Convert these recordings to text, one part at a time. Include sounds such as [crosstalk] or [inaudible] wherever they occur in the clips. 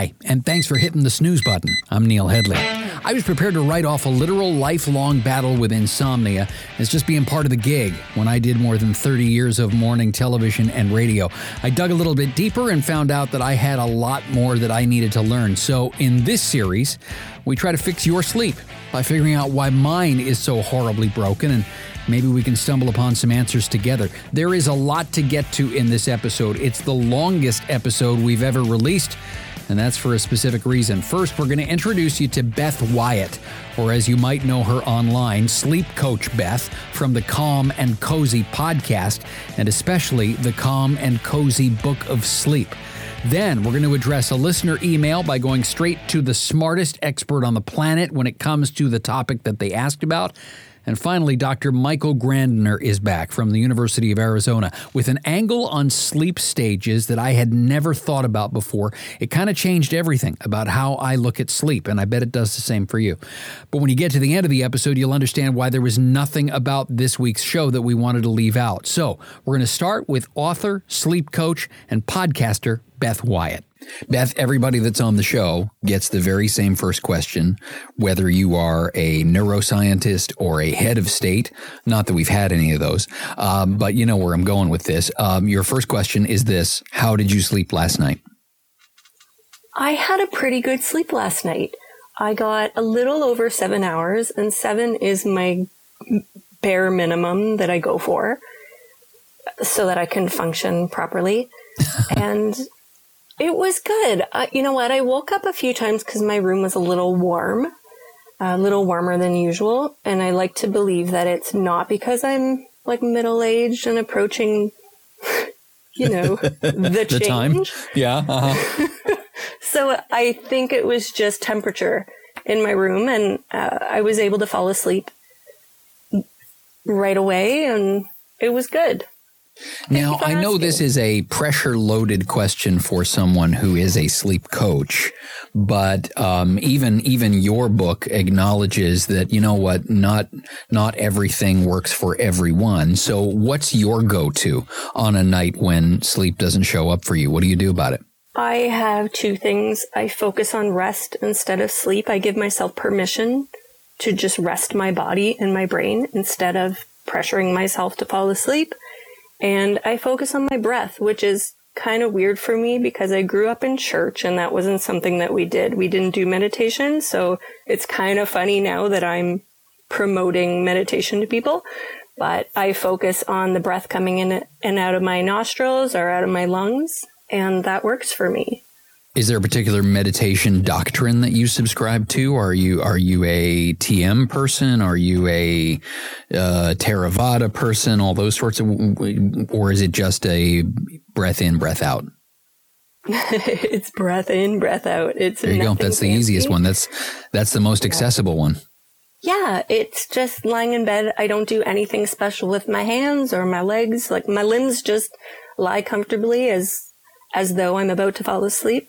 Hi, and thanks for hitting the snooze button. I'm Neil Headley. I was prepared to write off a literal lifelong battle with insomnia as just being part of the gig when I did more than 30 years of morning television and radio. I dug a little bit deeper and found out that I had a lot more that I needed to learn. So, in this series, we try to fix your sleep by figuring out why mine is so horribly broken and maybe we can stumble upon some answers together. There is a lot to get to in this episode. It's the longest episode we've ever released and that's for a specific reason. First, we're going to introduce you to Beth Wyatt, or as you might know her online, Sleep Coach Beth from the Calm and Cozy podcast, and especially the Calm and Cozy Book of Sleep. Then we're going to address a listener email by going straight to the smartest expert on the planet when it comes to the topic that they asked about. And finally, Dr. Michael Grandner is back from the University of Arizona with an angle on sleep stages that I had never thought about before. It kind of changed everything about how I look at sleep, and I bet it does the same for you. But when you get to the end of the episode, you'll understand why there was nothing about this week's show that we wanted to leave out. So we're going to start with author, sleep coach, and podcaster Beth Wyatt. Beth, everybody that's on the show gets the very same first question, whether you are a neuroscientist or a head of state. Not that we've had any of those, um, but you know where I'm going with this. Um, your first question is this How did you sleep last night? I had a pretty good sleep last night. I got a little over seven hours, and seven is my bare minimum that I go for so that I can function properly. [laughs] and it was good. Uh, you know what? I woke up a few times because my room was a little warm, a little warmer than usual. And I like to believe that it's not because I'm like middle aged and approaching, [laughs] you know, [laughs] the, the time. Yeah. Uh-huh. [laughs] so I think it was just temperature in my room and uh, I was able to fall asleep right away and it was good. Now, I know this is a pressure loaded question for someone who is a sleep coach, but um, even even your book acknowledges that you know what not not everything works for everyone. So, what's your go to on a night when sleep doesn't show up for you? What do you do about it? I have two things. I focus on rest instead of sleep. I give myself permission to just rest my body and my brain instead of pressuring myself to fall asleep and I focus on my breath, which is kind of weird for me because I grew up in church and that wasn't something that we did. We didn't do meditation. So it's kind of funny now that I'm promoting meditation to people, but I focus on the breath coming in and out of my nostrils or out of my lungs. And that works for me. Is there a particular meditation doctrine that you subscribe to? Are you are you a TM person? Are you a uh, Theravada person? All those sorts of, or is it just a breath in, breath out? [laughs] it's breath in, breath out. It's there you go. That's the fancy. easiest one. That's that's the most accessible one. Yeah, it's just lying in bed. I don't do anything special with my hands or my legs. Like my limbs just lie comfortably as as though I'm about to fall asleep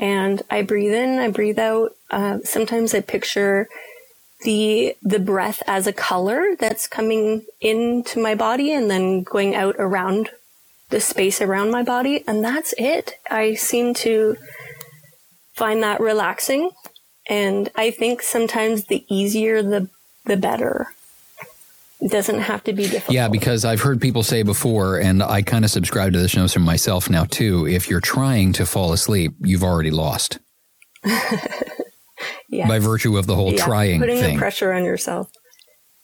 and I breathe in, I breathe out. Uh, sometimes I picture the the breath as a color that's coming into my body and then going out around the space around my body, and that's it. I seem to find that relaxing, and I think sometimes the easier the the better. It doesn't have to be difficult. Yeah, because I've heard people say before, and I kind of subscribe to this notion myself now too. If you're trying to fall asleep, you've already lost. [laughs] yes. By virtue of the whole yeah, trying putting thing. the pressure on yourself.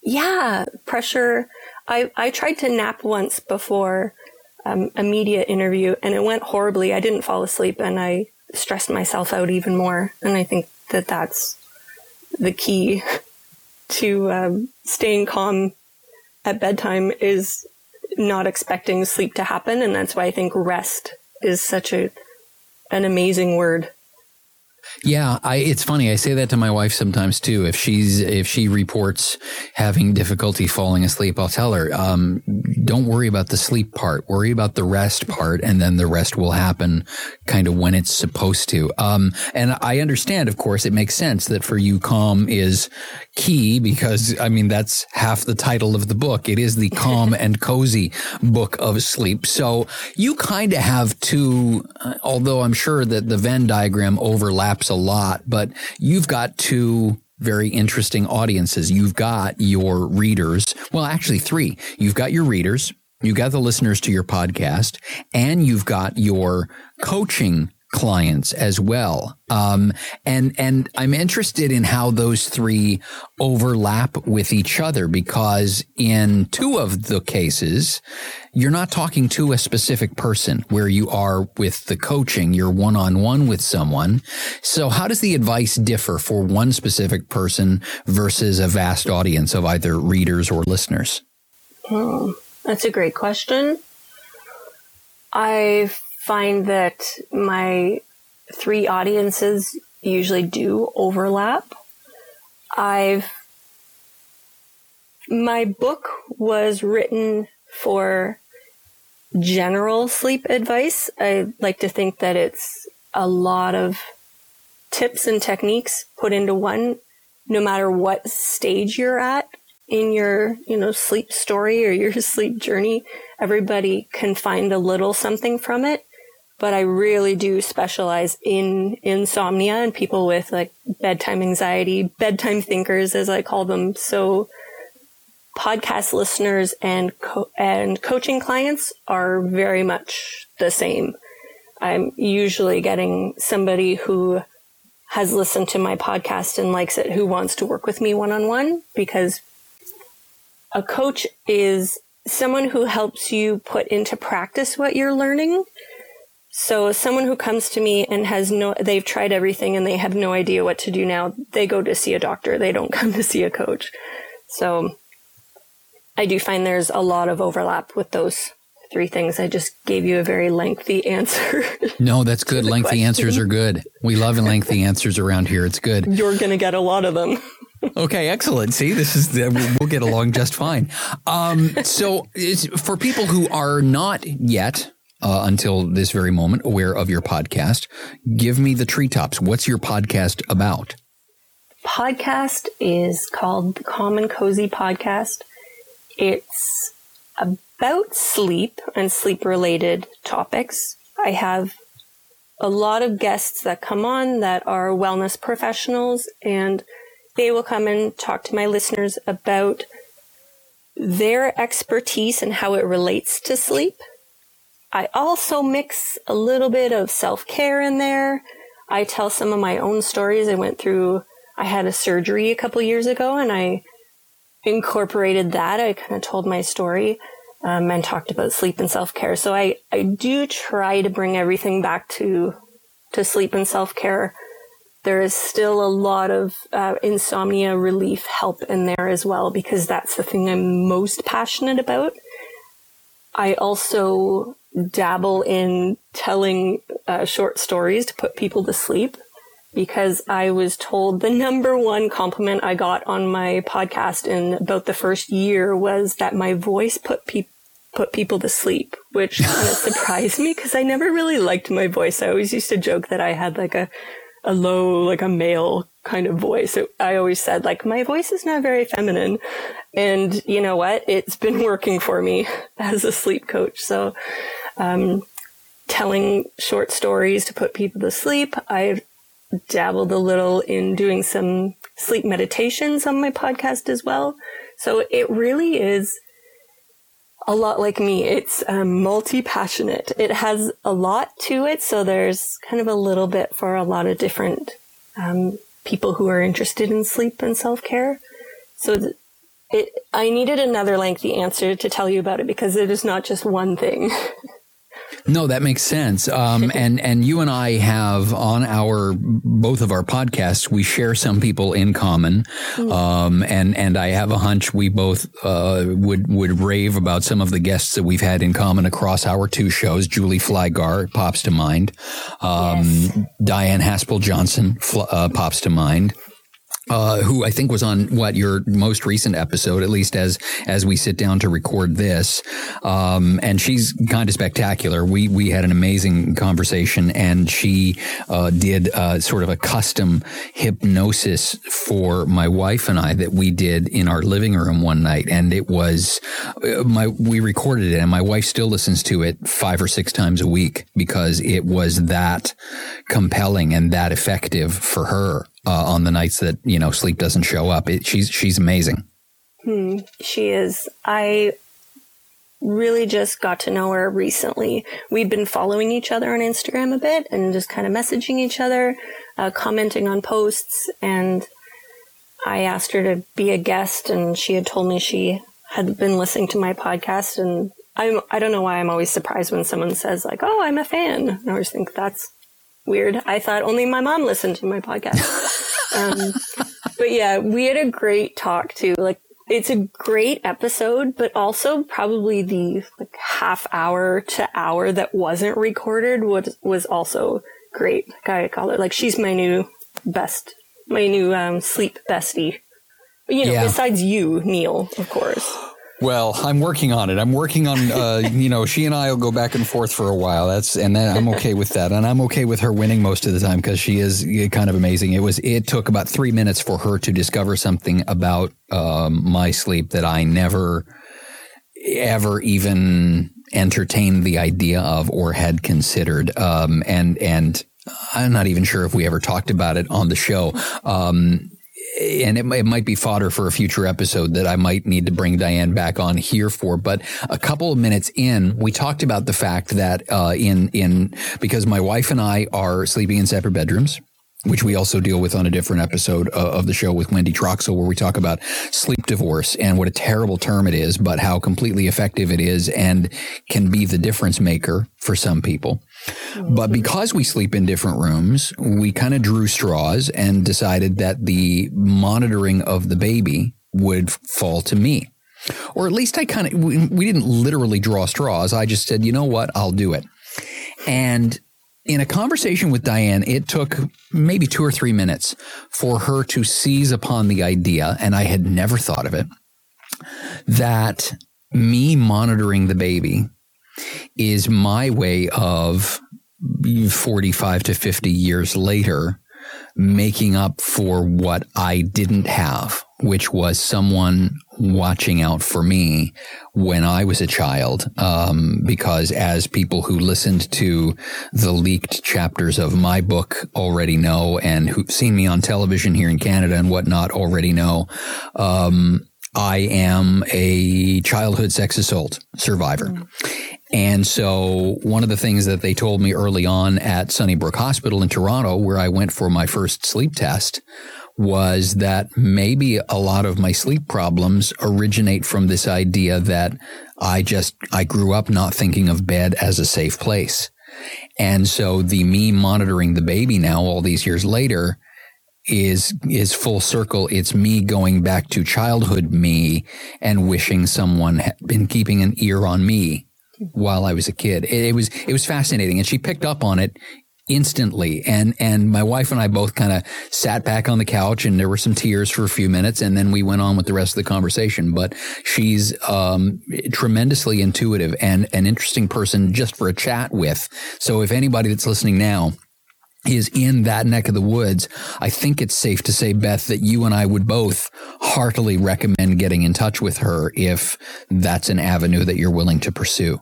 Yeah, pressure. I I tried to nap once before um, a media interview, and it went horribly. I didn't fall asleep, and I stressed myself out even more. And I think that that's the key [laughs] to um, staying calm at bedtime is not expecting sleep to happen. And that's why I think rest is such a, an amazing word. Yeah, I, it's funny. I say that to my wife sometimes too. If she's if she reports having difficulty falling asleep, I'll tell her, um, "Don't worry about the sleep part. Worry about the rest part, and then the rest will happen, kind of when it's supposed to." Um, and I understand, of course, it makes sense that for you, calm is key because I mean that's half the title of the book. It is the calm [laughs] and cozy book of sleep. So you kind of have two, uh, although I'm sure that the Venn diagram overlaps a lot, but you've got two very interesting audiences. You've got your readers. Well, actually three. You've got your readers. You've got the listeners to your podcast and you've got your coaching clients as well. Um, and, and I'm interested in how those three overlap with each other because in two of the cases, you're not talking to a specific person where you are with the coaching. You're one on one with someone. So how does the advice differ for one specific person versus a vast audience of either readers or listeners? Hmm, that's a great question. I've find that my three audiences usually do overlap. I've my book was written for general sleep advice. I like to think that it's a lot of tips and techniques put into one no matter what stage you're at in your, you know, sleep story or your [laughs] sleep journey. Everybody can find a little something from it but I really do specialize in insomnia and people with like bedtime anxiety, bedtime thinkers, as I call them. So podcast listeners and co- and coaching clients are very much the same. I'm usually getting somebody who has listened to my podcast and likes it who wants to work with me one on one because a coach is someone who helps you put into practice what you're learning so someone who comes to me and has no, they've tried everything and they have no idea what to do now, they go to see a doctor. They don't [laughs] come to see a coach. So I do find there's a lot of overlap with those three things. I just gave you a very lengthy [laughs] answer. No, that's good. Lengthy question. answers are good. We love lengthy answers around here. It's good. You're going to get a lot of them. [laughs] okay, excellent. See, this is we'll get along just fine. Um, so, for people who are not yet uh, until this very moment aware of your podcast. Give me the treetops. What's your podcast about? Podcast is called the and Cozy Podcast. It's about sleep and sleep related topics. I have a lot of guests that come on that are wellness professionals and they will come and talk to my listeners about their expertise and how it relates to sleep I also mix a little bit of self care in there. I tell some of my own stories. I went through, I had a surgery a couple years ago and I incorporated that. I kind of told my story um, and talked about sleep and self care. So I, I do try to bring everything back to, to sleep and self care. There is still a lot of uh, insomnia relief help in there as well because that's the thing I'm most passionate about. I also dabble in telling uh, short stories to put people to sleep because I was told the number one compliment I got on my podcast in about the first year was that my voice put people put people to sleep, which kind of surprised me because I never really liked my voice. I always used to joke that I had like a a low, like a male kind of voice. It, I always said like my voice is not very feminine, and you know what? It's been working for me [laughs] as a sleep coach. So um, telling short stories to put people to sleep. I've dabbled a little in doing some sleep meditations on my podcast as well. So it really is a lot like me. It's um, multi passionate. It has a lot to it. So there's kind of a little bit for a lot of different um, people who are interested in sleep and self care. So it, I needed another lengthy answer to tell you about it because it is not just one thing. [laughs] No, that makes sense. Um, [laughs] and and you and I have on our both of our podcasts, we share some people in common. Um, and and I have a hunch we both uh, would would rave about some of the guests that we've had in common across our two shows. Julie Flygare pops to mind. Um, Yes. Diane Haspel Johnson fl- uh, pops to mind. Uh, who I think was on what your most recent episode, at least as as we sit down to record this, um, and she's kind of spectacular. We we had an amazing conversation, and she uh, did uh, sort of a custom hypnosis for my wife and I that we did in our living room one night, and it was uh, my we recorded it, and my wife still listens to it five or six times a week because it was that compelling and that effective for her uh, on the nights that you know sleep doesn't show up. It, she's she's amazing. She is. I really just got to know her recently. We've been following each other on Instagram a bit and just kind of messaging each other, uh, commenting on posts. And I asked her to be a guest, and she had told me she had been listening to my podcast. And I'm, I don't know why I'm always surprised when someone says, like, oh, I'm a fan. I always think that's weird. I thought only my mom listened to my podcast. [laughs] um, but yeah, we had a great talk too. Like, it's a great episode, but also probably the like half hour to hour that wasn't recorded was was also great. Like I call it like she's my new best, my new um, sleep bestie. You know, Yeah. besides you, Neil, of course. Well, I'm working on it. I'm working on, uh, [laughs] you know, she and I will go back and forth for a while. That's, and then I'm okay with that. And I'm okay with her winning most of the time because she is uh, kind of amazing. It was, it took about three minutes for her to discover something about, um, my sleep that I never, ever even entertained the idea of or had considered. Um, and, and I'm not even sure if we ever talked about it on the show. Um, and it, it might be fodder for a future episode that I might need to bring Diane back on here for. But a couple of minutes in, we talked about the fact that uh, in in because my wife and I are sleeping in separate bedrooms. Which we also deal with on a different episode uh, of the show with Wendy Troxel, where we talk about sleep divorce and what a terrible term it is, but how completely effective it is and can be the difference maker for some people. But because we sleep in different rooms, we kind of drew straws and decided that the monitoring of the baby would fall to me. Or at least I kind of, we, we didn't literally draw straws. I just said, you know what, I'll do it. And in a conversation with Diane, it took maybe two or three minutes for her to seize upon the idea, and I had never thought of it, that me monitoring the baby is my way of 45 to 50 years later making up for what I didn't have, which was someone watching out for me when I was a child. Um, because as people who listened to the leaked chapters of my book already know, and who've seen me on television here in Canada and whatnot already know, um, I am a childhood sex assault survivor. And so one of the things that they told me early on at Sunnybrook Hospital in Toronto, where I went for my first sleep test, was that maybe a lot of my sleep problems originate from this idea that I just, I grew up not thinking of bed as a safe place. And so the me monitoring the baby now, all these years later, is is full circle. It's me going back to childhood me and wishing someone had been keeping an ear on me while I was a kid. It, it was it was fascinating, and she picked up on it instantly. And and my wife and I both kind of sat back on the couch, and there were some tears for a few minutes, and then we went on with the rest of the conversation. But she's um, tremendously intuitive and an interesting person just for a chat with. So if anybody that's listening now is in that neck of the woods, I think it's safe to say, Beth, that you and I would both heartily recommend getting in touch with her if that's an avenue that you're willing to pursue.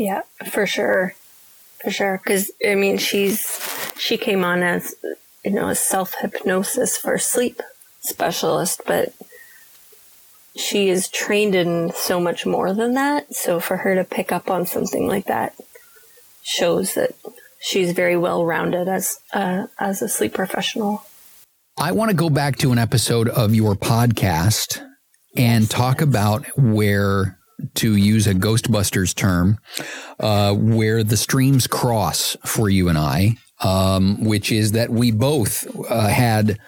Yeah, for sure. For sure. Cause I mean, she's, she came on as, you know, a self hypnosis for sleep specialist, but she is trained in so much more than that. So for her to pick up on something like that shows that she's very well rounded as, uh, as a sleep professional. I want to go back to an episode of your podcast and talk about where to use a Ghostbusters term, uh, where the streams cross for you and I, um, which is that we both uh, had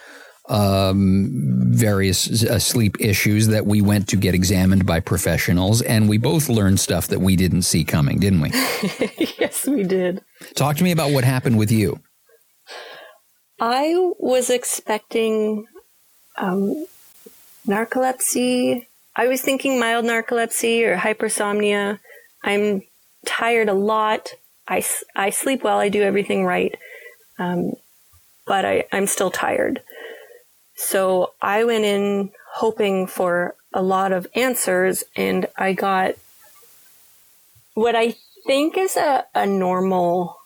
um, various uh, sleep issues that we went to get examined by professionals, and we both learned stuff that we didn't see coming, didn't we? [laughs] yes, we did. Talk to me about what happened with you. I was expecting um, narcolepsy. I was thinking mild narcolepsy or hypersomnia. I'm tired a lot. I, I sleep well. I do everything right. Um, but I, I'm still tired. So I went in hoping for a lot of answers and I got what I think is a, a normal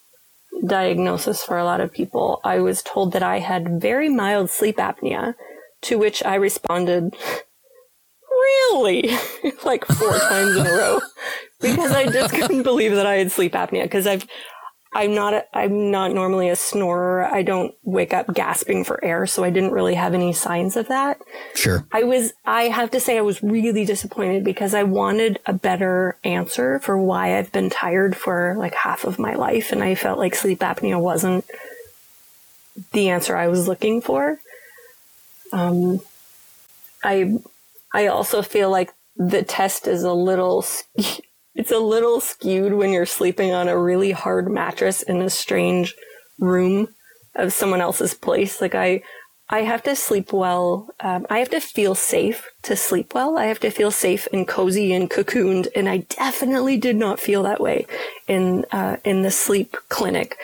diagnosis for a lot of people. I was told that I had very mild sleep apnea, to which I responded, [laughs] really? [laughs] like four [laughs] times in a row. Because I just couldn't believe that I had sleep apnea because I've I'm not a, I'm not normally a snorer. I don't wake up gasping for air, so I didn't really have any signs of that. Sure. I was I have to say I was really disappointed because I wanted a better answer for why I've been tired for like half of my life and I felt like sleep apnea wasn't the answer I was looking for. Um I I also feel like the test is a little [laughs] it's a little skewed when you're sleeping on a really hard mattress in a strange room of someone else's place. Like I, I have to sleep well. Um, I have to feel safe to sleep well. I have to feel safe and cozy and cocooned, and I definitely did not feel that way in uh, in the sleep clinic.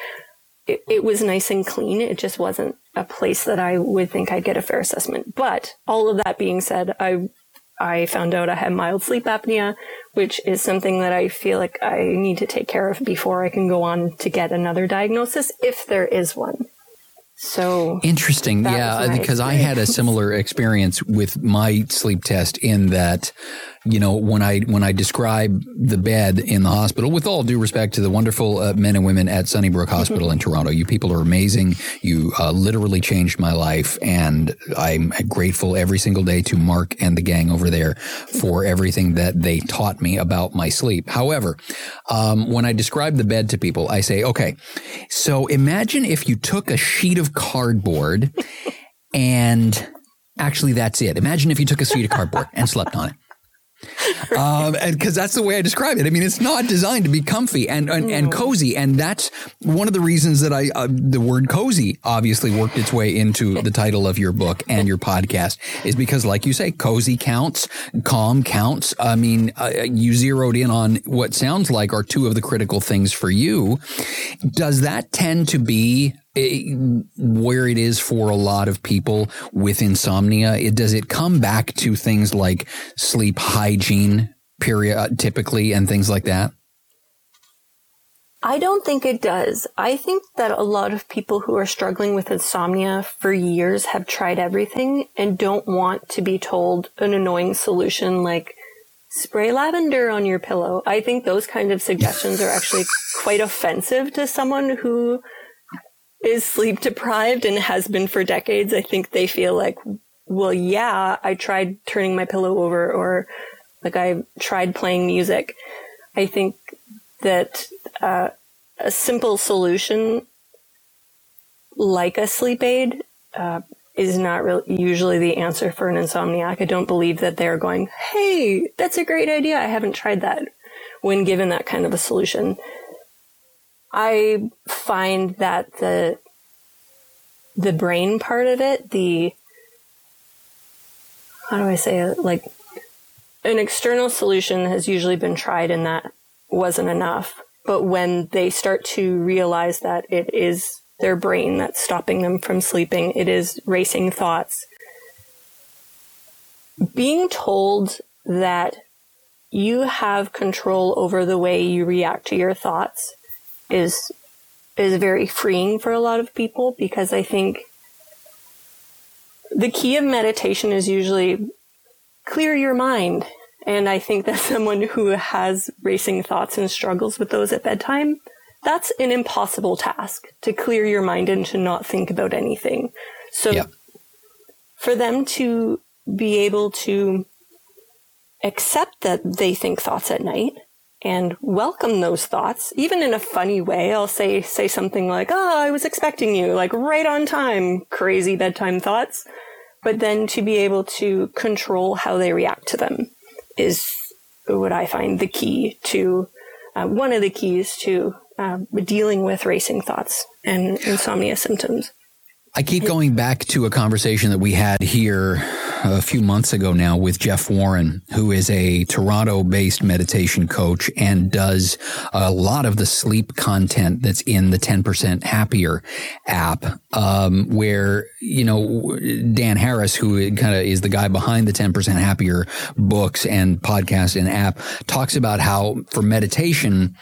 It, it was nice and clean. It just wasn't a place that I would think I'd get a fair assessment. But all of that being said, I I found out I had mild sleep apnea, which is something that I feel like I need to take care of before I can go on to get another diagnosis, if there is one. So interesting. Yeah, because I had a similar experience with my sleep test in that you know, when I when I describe the bed in the hospital, with all due respect to the wonderful uh, men and women at Sunnybrook Hospital in Toronto, you people are amazing. You uh, literally changed my life, and I'm grateful every single day to Mark and the gang over there for everything that they taught me about my sleep. However, um, when I describe the bed to people, I say, okay, so imagine if you took a sheet of cardboard and actually that's it. Imagine if you took a sheet of cardboard and slept on it [laughs] um, and because that's the way I describe it. I mean, it's not designed to be comfy and and, and cozy, and that's one of the reasons that I uh, the word cozy obviously worked its way into the title of your book and your podcast is because, like you say, cozy counts, calm counts. I mean, uh, you zeroed in on what sounds like are two of the critical things for you. Does that tend to be where it is for a lot of people with insomnia? It, does it come back to things like sleep hygiene, period, uh, typically, and things like that? I don't think it does. I think that a lot of people who are struggling with insomnia for years have tried everything and don't want to be told an annoying solution like spray lavender on your pillow. I think those kinds of suggestions are actually quite offensive to someone who is sleep deprived and has been for decades, I think they feel like, well, yeah, I tried turning my pillow over or like I tried playing music. I think that uh, a simple solution like a sleep aid uh, is not really usually the answer for an insomniac. I don't believe that they're going, "Hey, that's a great idea. I haven't tried that." When given that kind of a solution, I find that the the brain part of it, the how do I say it? Like an external solution has usually been tried and that wasn't enough. But when they start to realize that it is their brain that's stopping them from sleeping, it is racing thoughts. Being told that you have control over the way you react to your thoughts is is very freeing for a lot of people because I think the key of meditation is usually clear your mind. And I think that [laughs] someone who has racing thoughts and struggles with those at bedtime, that's an impossible task to clear your mind and to not think about anything. So yeah. for them to be able to accept that they think thoughts at night and welcome those thoughts, even in a funny way. I'll say, say something like, Oh, I was expecting you, like right on time, crazy bedtime thoughts. But then to be able to control how they react to them is what I find the key to, uh, one of the keys to uh, dealing with racing thoughts and insomnia symptoms. I keep going back to a conversation that we had here a few months ago now with Jeff Warren, who is a Toronto based meditation coach and does a lot of the sleep content that's in the 10% happier app. Um, where, you know, Dan Harris, who kind of is the guy behind the 10% happier books and podcast and app talks about how for meditation,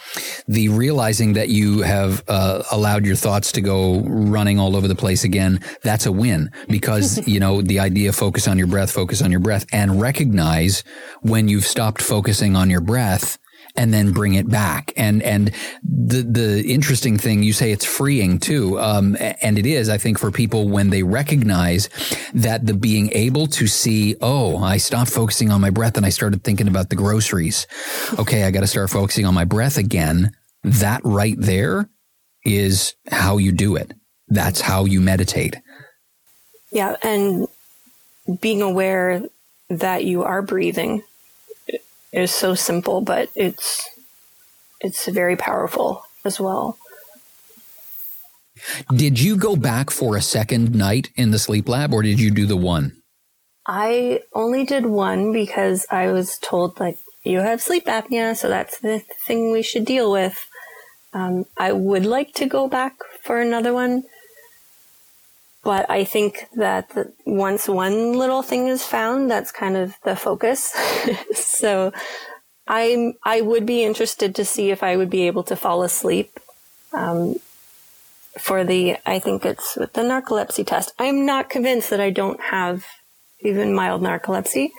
the realizing that you have uh, allowed your thoughts to go running all over the place again again, that's a win because, [laughs] you know, the idea focus on your breath, focus on your breath and recognize when you've stopped focusing on your breath and then bring it back. And and the the interesting thing you say it's freeing too, um, and it is. I think for people when they recognize that the being able to see, oh, I stopped focusing on my breath and I started thinking about the groceries. Okay, I got to start focusing on my breath again. That right there is how you do it that's how you meditate. Yeah. And being aware that you are breathing is so simple, but it's, it's very powerful as well. Did you go back for a second night in the sleep lab or did you do the one? I only did one because I was told like you have sleep apnea, so that's the thing we should deal with. Um, I would like to go back for another one but I think that once one little thing is found, that's kind of the focus. [laughs] so I I would be interested to see if I would be able to fall asleep. Um, for the, I think it's with the narcolepsy test. I'm not convinced that I don't have even mild narcolepsy.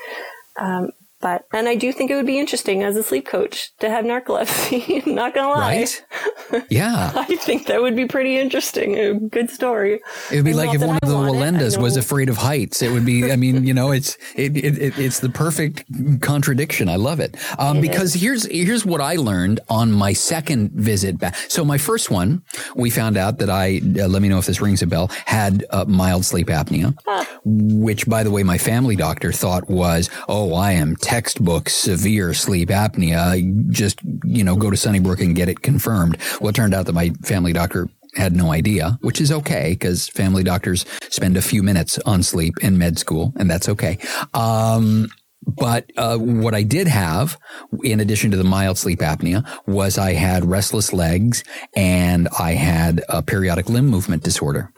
Um, but, and I do think it would be interesting as a sleep coach to have narcolepsy. [laughs] Not gonna lie. Right? [laughs] Yeah. I think that would be pretty interesting. A good story. It would be like if one of the Wallendas was afraid of heights. It would be, I mean, you know, it's, it, it, it it's the perfect contradiction. I love it. Um, it because is. here's, here's what I learned on my second visit back. So my first one, we found out that I, uh, let me know if this rings a bell, had uh, mild sleep apnea, huh. which by the way, my family doctor thought was, oh, I am textbook severe sleep apnea. Just, you know, go to Sunnybrook and get it confirmed. Well, it turned out that my family doctor had no idea, which is okay because family doctors spend a few minutes on sleep in med school, and that's okay. Um, but uh, what I did have, in addition to the mild sleep apnea, was I had restless legs and I had a periodic limb movement disorder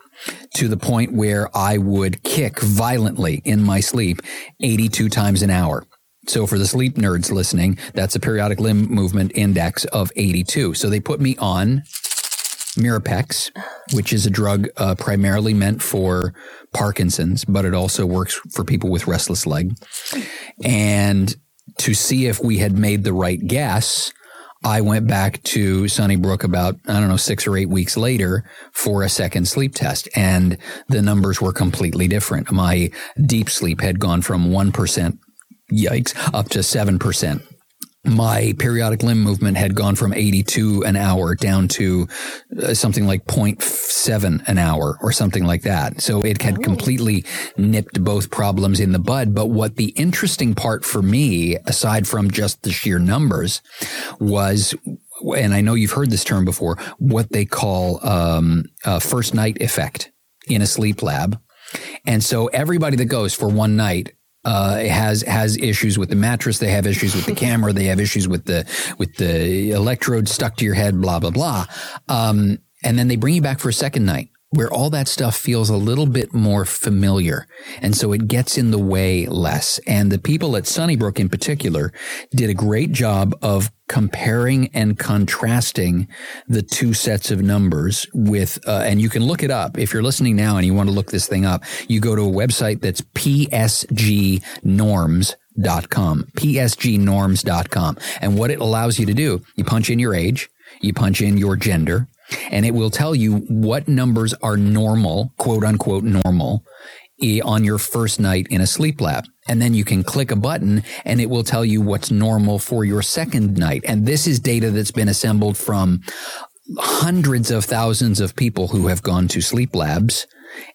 to the point where I would kick violently in my sleep 82 times an hour. So for the sleep nerds listening, that's a periodic limb movement index of 82. So they put me on Mirapex, which is a drug uh, primarily meant for Parkinson's, but it also works for people with restless leg. And to see if we had made the right guess, I went back to Sunnybrook about, I don't know, six or eight weeks later for a second sleep test. And the numbers were completely different. My deep sleep had gone from 1% yikes, up to 7%. My periodic limb movement had gone from 82 an hour down to uh, something like 0.7 an hour or something like that. So it had oh. completely nipped both problems in the bud. But what the interesting part for me, aside from just the sheer numbers, was and I know you've heard this term before, what they call um, a first night effect in a sleep lab. And so everybody that goes for one night uh, has has issues with the mattress. They have issues with the camera. They have issues with the with the electrode stuck to your head. Blah blah blah. Um, and then they bring you back for a second night where all that stuff feels a little bit more familiar. And so it gets in the way less. And the people at Sunnybrook in particular did a great job of comparing and contrasting the two sets of numbers with, uh, and you can look it up. If you're listening now and you want to look this thing up, you go to a website that's psgnorms.com, psgnorms.com. And what it allows you to do, you punch in your age, you punch in your gender, and it will tell you what numbers are normal, quote unquote normal, on your first night in a sleep lab. And then you can click a button and it will tell you what's normal for your second night. And this is data that's been assembled from hundreds of thousands of people who have gone to sleep labs.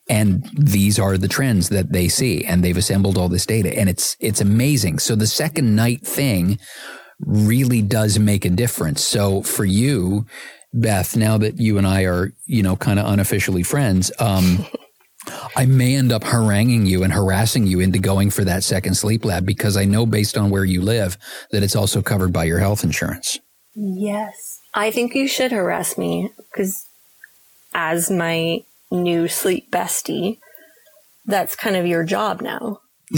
And these are the trends that they see. And they've assembled all this data. And it's it's amazing. So the second night thing really does make a difference. So for you beth now that you and i are you know kind of unofficially friends um [laughs] I may end up haranguing you and harassing you into going for that second sleep lab because I know based on where you live that it's also covered by your health insurance. Yes. I think you should harass me because as my new sleep bestie, that's kind of your job now. [laughs]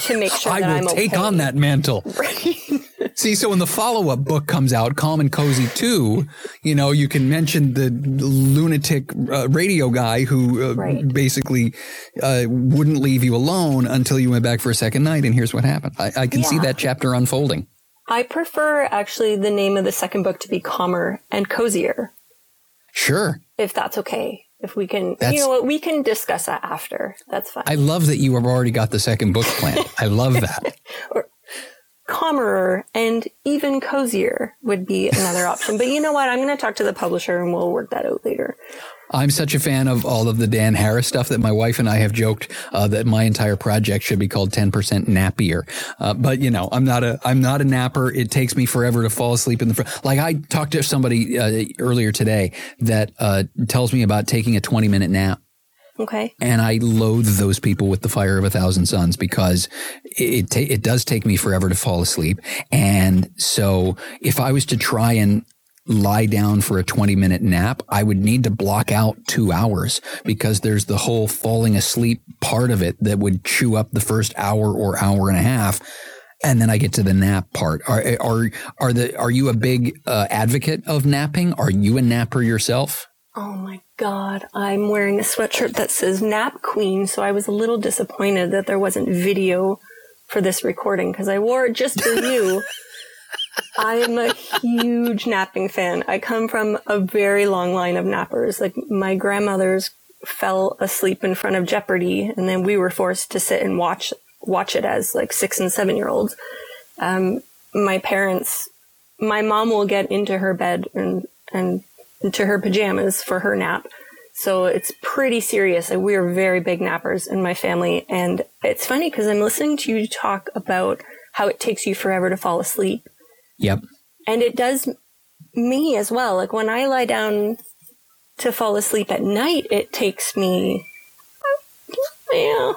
to make sure I that will I'm take okay. on that mantle. [laughs] Right. See, so when the follow up book comes out, Calm and Cozy 2, you know, you can mention the lunatic uh, radio guy who uh, Right. basically uh, wouldn't leave you alone until you went back for a second night. And here's what happened. I, I can see that chapter unfolding. I prefer actually the name of the second book to be calmer and cozier, Sure. if that's okay. If we can, That's- you know what, we can discuss that after. That's fine. I love that you have already got the second book planned. I love that. [laughs] calmer and even cozier would be another option. But you know what? I'm going to talk to the publisher and we'll work that out later. I'm such a fan of all of the Dan Harris stuff that my wife and I have joked uh, that my entire project should be called 10% nappier. Uh, but you know, I'm not a I'm not a napper. It takes me forever to fall asleep in the front. Like I talked to somebody uh, earlier today that uh, tells me about taking a 20 minute nap. Okay. And I loathe those people with the fire of a thousand suns because it ta- it does take me forever to fall asleep. And so if I was to try and lie down for a 20 minute nap, I would need to block out two hours because there's the whole falling asleep part of it that would chew up the first hour or hour and a half. And then I get to the nap part. Are are are the are you a big uh, advocate of napping? Are you a napper yourself? Oh my God. I'm wearing a sweatshirt that says Nap Queen. So I was a little disappointed that there wasn't video for this recording because I wore it just for you. [laughs] I am a huge napping fan. I come from a very long line of nappers. Like my grandmothers fell asleep in front of Jeopardy and then we were forced to sit and watch, watch it as like six and seven year olds. Um, my parents, my mom will get into her bed and, and into her pajamas for her nap. So it's pretty serious. We are very big nappers in my family. And it's funny because I'm listening to you talk about how it takes you forever to fall asleep. Yep. And it does me as well. Like when I lie down to fall asleep at night, it takes me, yeah,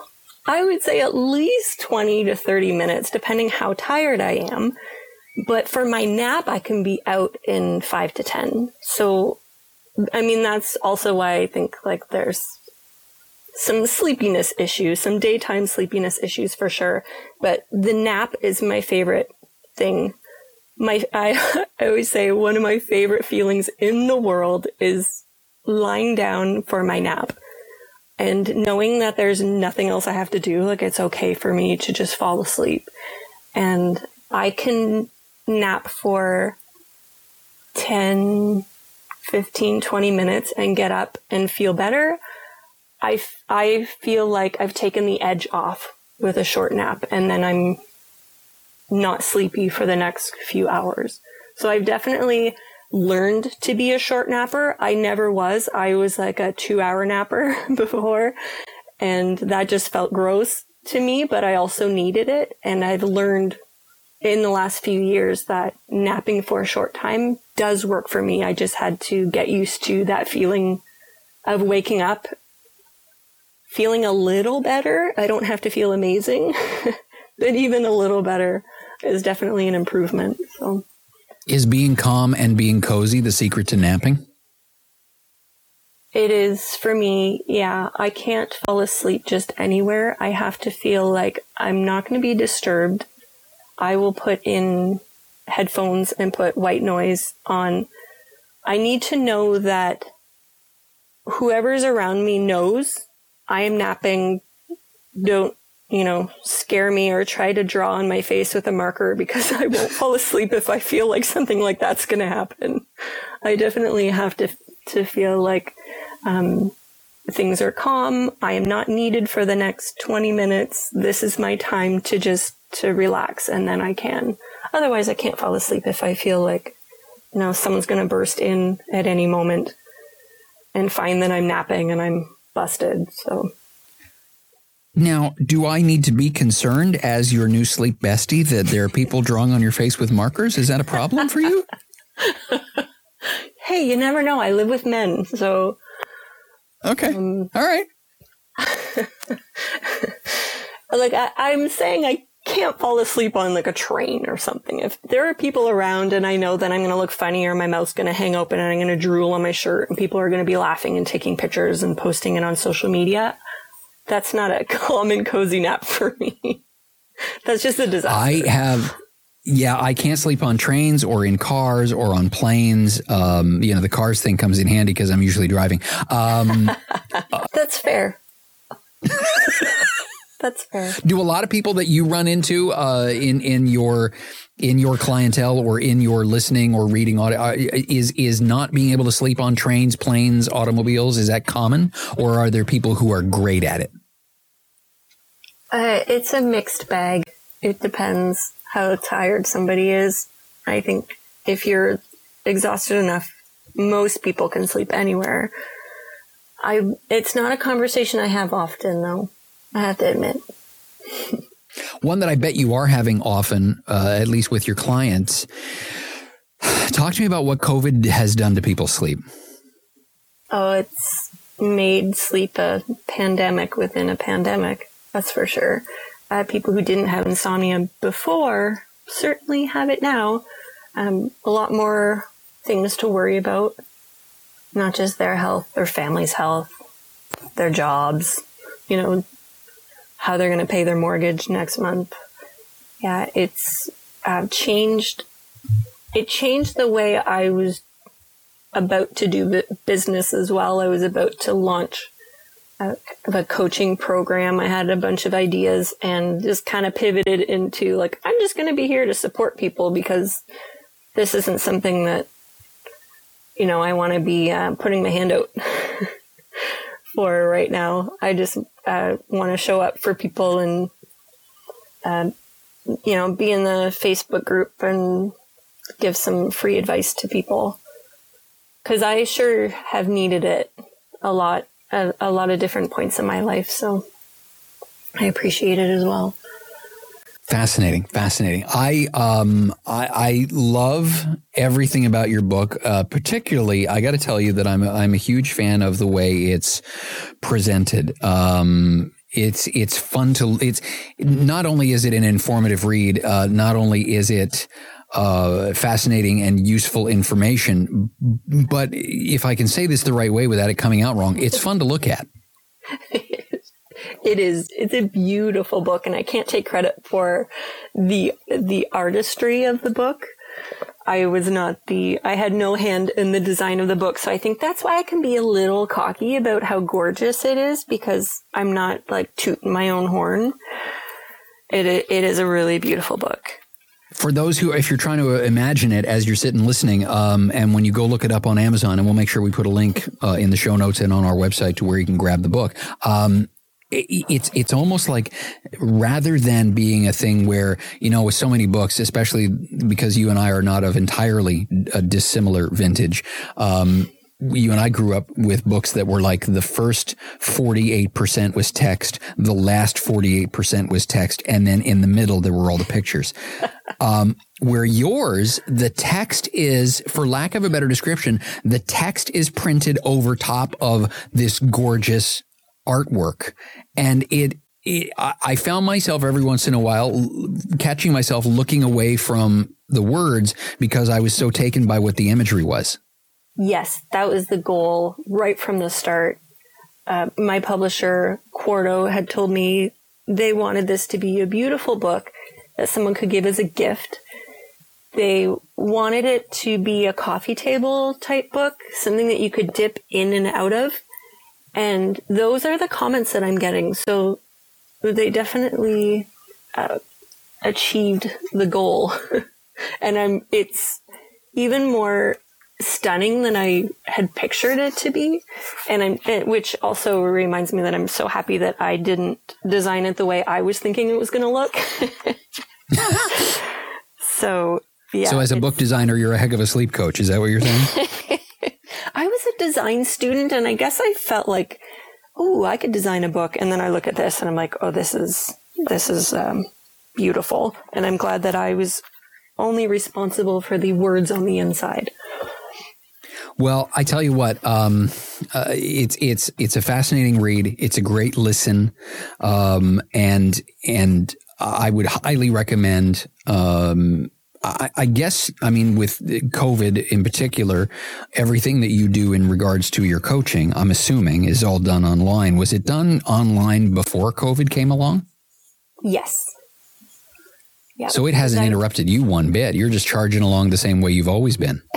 I would say at least 20 to 30 minutes, depending how tired I am. But for my nap, I can be out in five to 10. So, I mean, that's also why I think like there's some sleepiness issues, some daytime sleepiness issues for sure. But the nap is my favorite thing my I, [laughs] I always say one of my favorite feelings in the world is lying down for my nap and knowing that there's nothing else I have to do. Like it's okay for me to just fall asleep and I can nap for 10, 15, 20 minutes and get up and feel better. I, f- I feel like I've taken the edge off with a short nap and then I'm not sleepy for the next few hours. So I've definitely learned to be a short napper. I never was. I was like a two hour napper [laughs] before and that just felt gross to me, but I also needed it. And I've learned in the last few years that napping for a short time does work for me. I just had to get used to that feeling of waking up feeling a little better. I don't have to feel amazing, [laughs] but even a little better is definitely an improvement. So Is being calm and being cozy the secret to napping? it is for me. Yeah. I can't fall asleep just anywhere. I have to feel like I'm not going to be disturbed. I will put in headphones and put white noise on. I need to know that whoever's around me knows I am napping. Don't, you know, scare me or try to draw on my face with a marker because I won't fall asleep if I feel like something like that's going to happen. I definitely have to, to feel like, um, things are calm. I am not needed for the next 20 minutes. This is my time to just to relax and then I can. Otherwise I can't fall asleep if I feel like you know someone's going to burst in at any moment and find that I'm napping and I'm busted. So now, do I need to be concerned as your new sleep bestie that there are people drawing on your face with markers? Is that a problem for you? [laughs] hey, you never know. I live with men, so Okay. Um, All right. [laughs] like I, I'm saying I can't fall asleep on like a train or something. If there are people around and I know that I'm going to look funny or my mouth's going to hang open and I'm going to drool on my shirt and people are going to be laughing and taking pictures and posting it on social media, that's not a [laughs] calm and cozy nap for me. [laughs] that's just a disaster. I have yeah, I can't sleep on trains or in cars or on planes. Um, you know, the cars thing comes in handy because I'm usually driving. Um, [laughs] That's fair. That's fair. Do a lot of people that you run into uh, in in your in your clientele or in your listening or reading audio uh, is is not being able to sleep on trains, planes, automobiles? Is that common, or are there people who are great at it? Uh, it's a mixed bag. It depends how tired somebody is. I think if you're exhausted enough, most people can sleep anywhere. I, it's not a conversation I have often though. I have to admit. One that I bet you are having often, uh, at least with your clients. Talk to me about what COVID has done to people's sleep. Oh, it's made sleep a pandemic within a pandemic. That's for sure uh, people who didn't have insomnia before certainly have it now. Um, a lot more things to worry about, not just their health, their family's health, their jobs, you know, how they're going to pay their mortgage next month. Yeah, it's uh, changed. It changed the way I was about to do business as well. I was about to launch of a coaching program. I had a bunch of ideas and just kind of pivoted into like, I'm just going to be here to support people because this isn't something that, you know, I want to be uh, putting my hand out [laughs] for right now. I just uh, want to show up for people and, uh, you know, be in the Facebook group and give some free advice to people. Cause I sure have needed it a lot at a lot of different points in my life. So I appreciate it as well. Fascinating, fascinating. I um I, I love everything about your book. Uh, particularly, I got to tell you that I'm a, I'm a huge fan of the way it's presented. Um, it's it's fun to it's not only is it an informative read, uh, not only is it uh, fascinating and useful information. But if I can say this the right way without it coming out wrong, it's fun to look at. [laughs] it is it's a beautiful book and i can't take credit for the the artistry of the book i was not the i had no hand in the design of the book so i think that's why i can be a little cocky about how gorgeous it is because i'm not like tooting my own horn it it is a really beautiful book for those who, if you're trying to imagine it as you're sitting listening, um, and when you go look it up on Amazon, and we'll make sure we put a link uh, in the show notes and on our website to where you can grab the book. Um, it's it's almost like rather than being a thing where you know with so many books, especially because you and I are not of entirely a dissimilar vintage. Um, you and I grew up with books that were like the first 48% was text, the last 48% was text, and then in the middle there were all the pictures. Um, where yours, the text is, for lack of a better description, the text is printed over top of this gorgeous artwork. And it, it I found myself every once in a while catching myself looking away from the words because I was so taken by what the imagery was. Yes, that was the goal right from the start. Uh, my publisher, Quarto, had told me they wanted this to be a beautiful book that someone could give as a gift. They wanted it to be a coffee table type book, something that you could dip in and out of. And those are the comments that I'm getting. So they definitely uh, achieved the goal. [laughs] and I'm, it's even more stunning than I had pictured it to be. And I'm, which also reminds me that I'm so happy that I didn't design it the way I was thinking it was going to look. [laughs] [laughs] so, yeah. So, as a book designer, you're a heck of a sleep coach. Is that what you're saying? Design student and I guess I felt like, oh, I could design a book. And then I look at this and I'm like, oh, this is, this is, um, beautiful. And I'm glad that I was only responsible for the words on the inside. Well, I tell you what, um, uh, it's it's it's a fascinating read. It's a great listen, um, and and I would highly recommend. Um, I, I, guess I mean with COVID in particular, everything that you do in regards to your coaching, I'm assuming, is all done online. Was it done online before COVID came along? Yes. Yeah. So it hasn't interrupted you one bit. You're just charging along the same way you've always been. [laughs]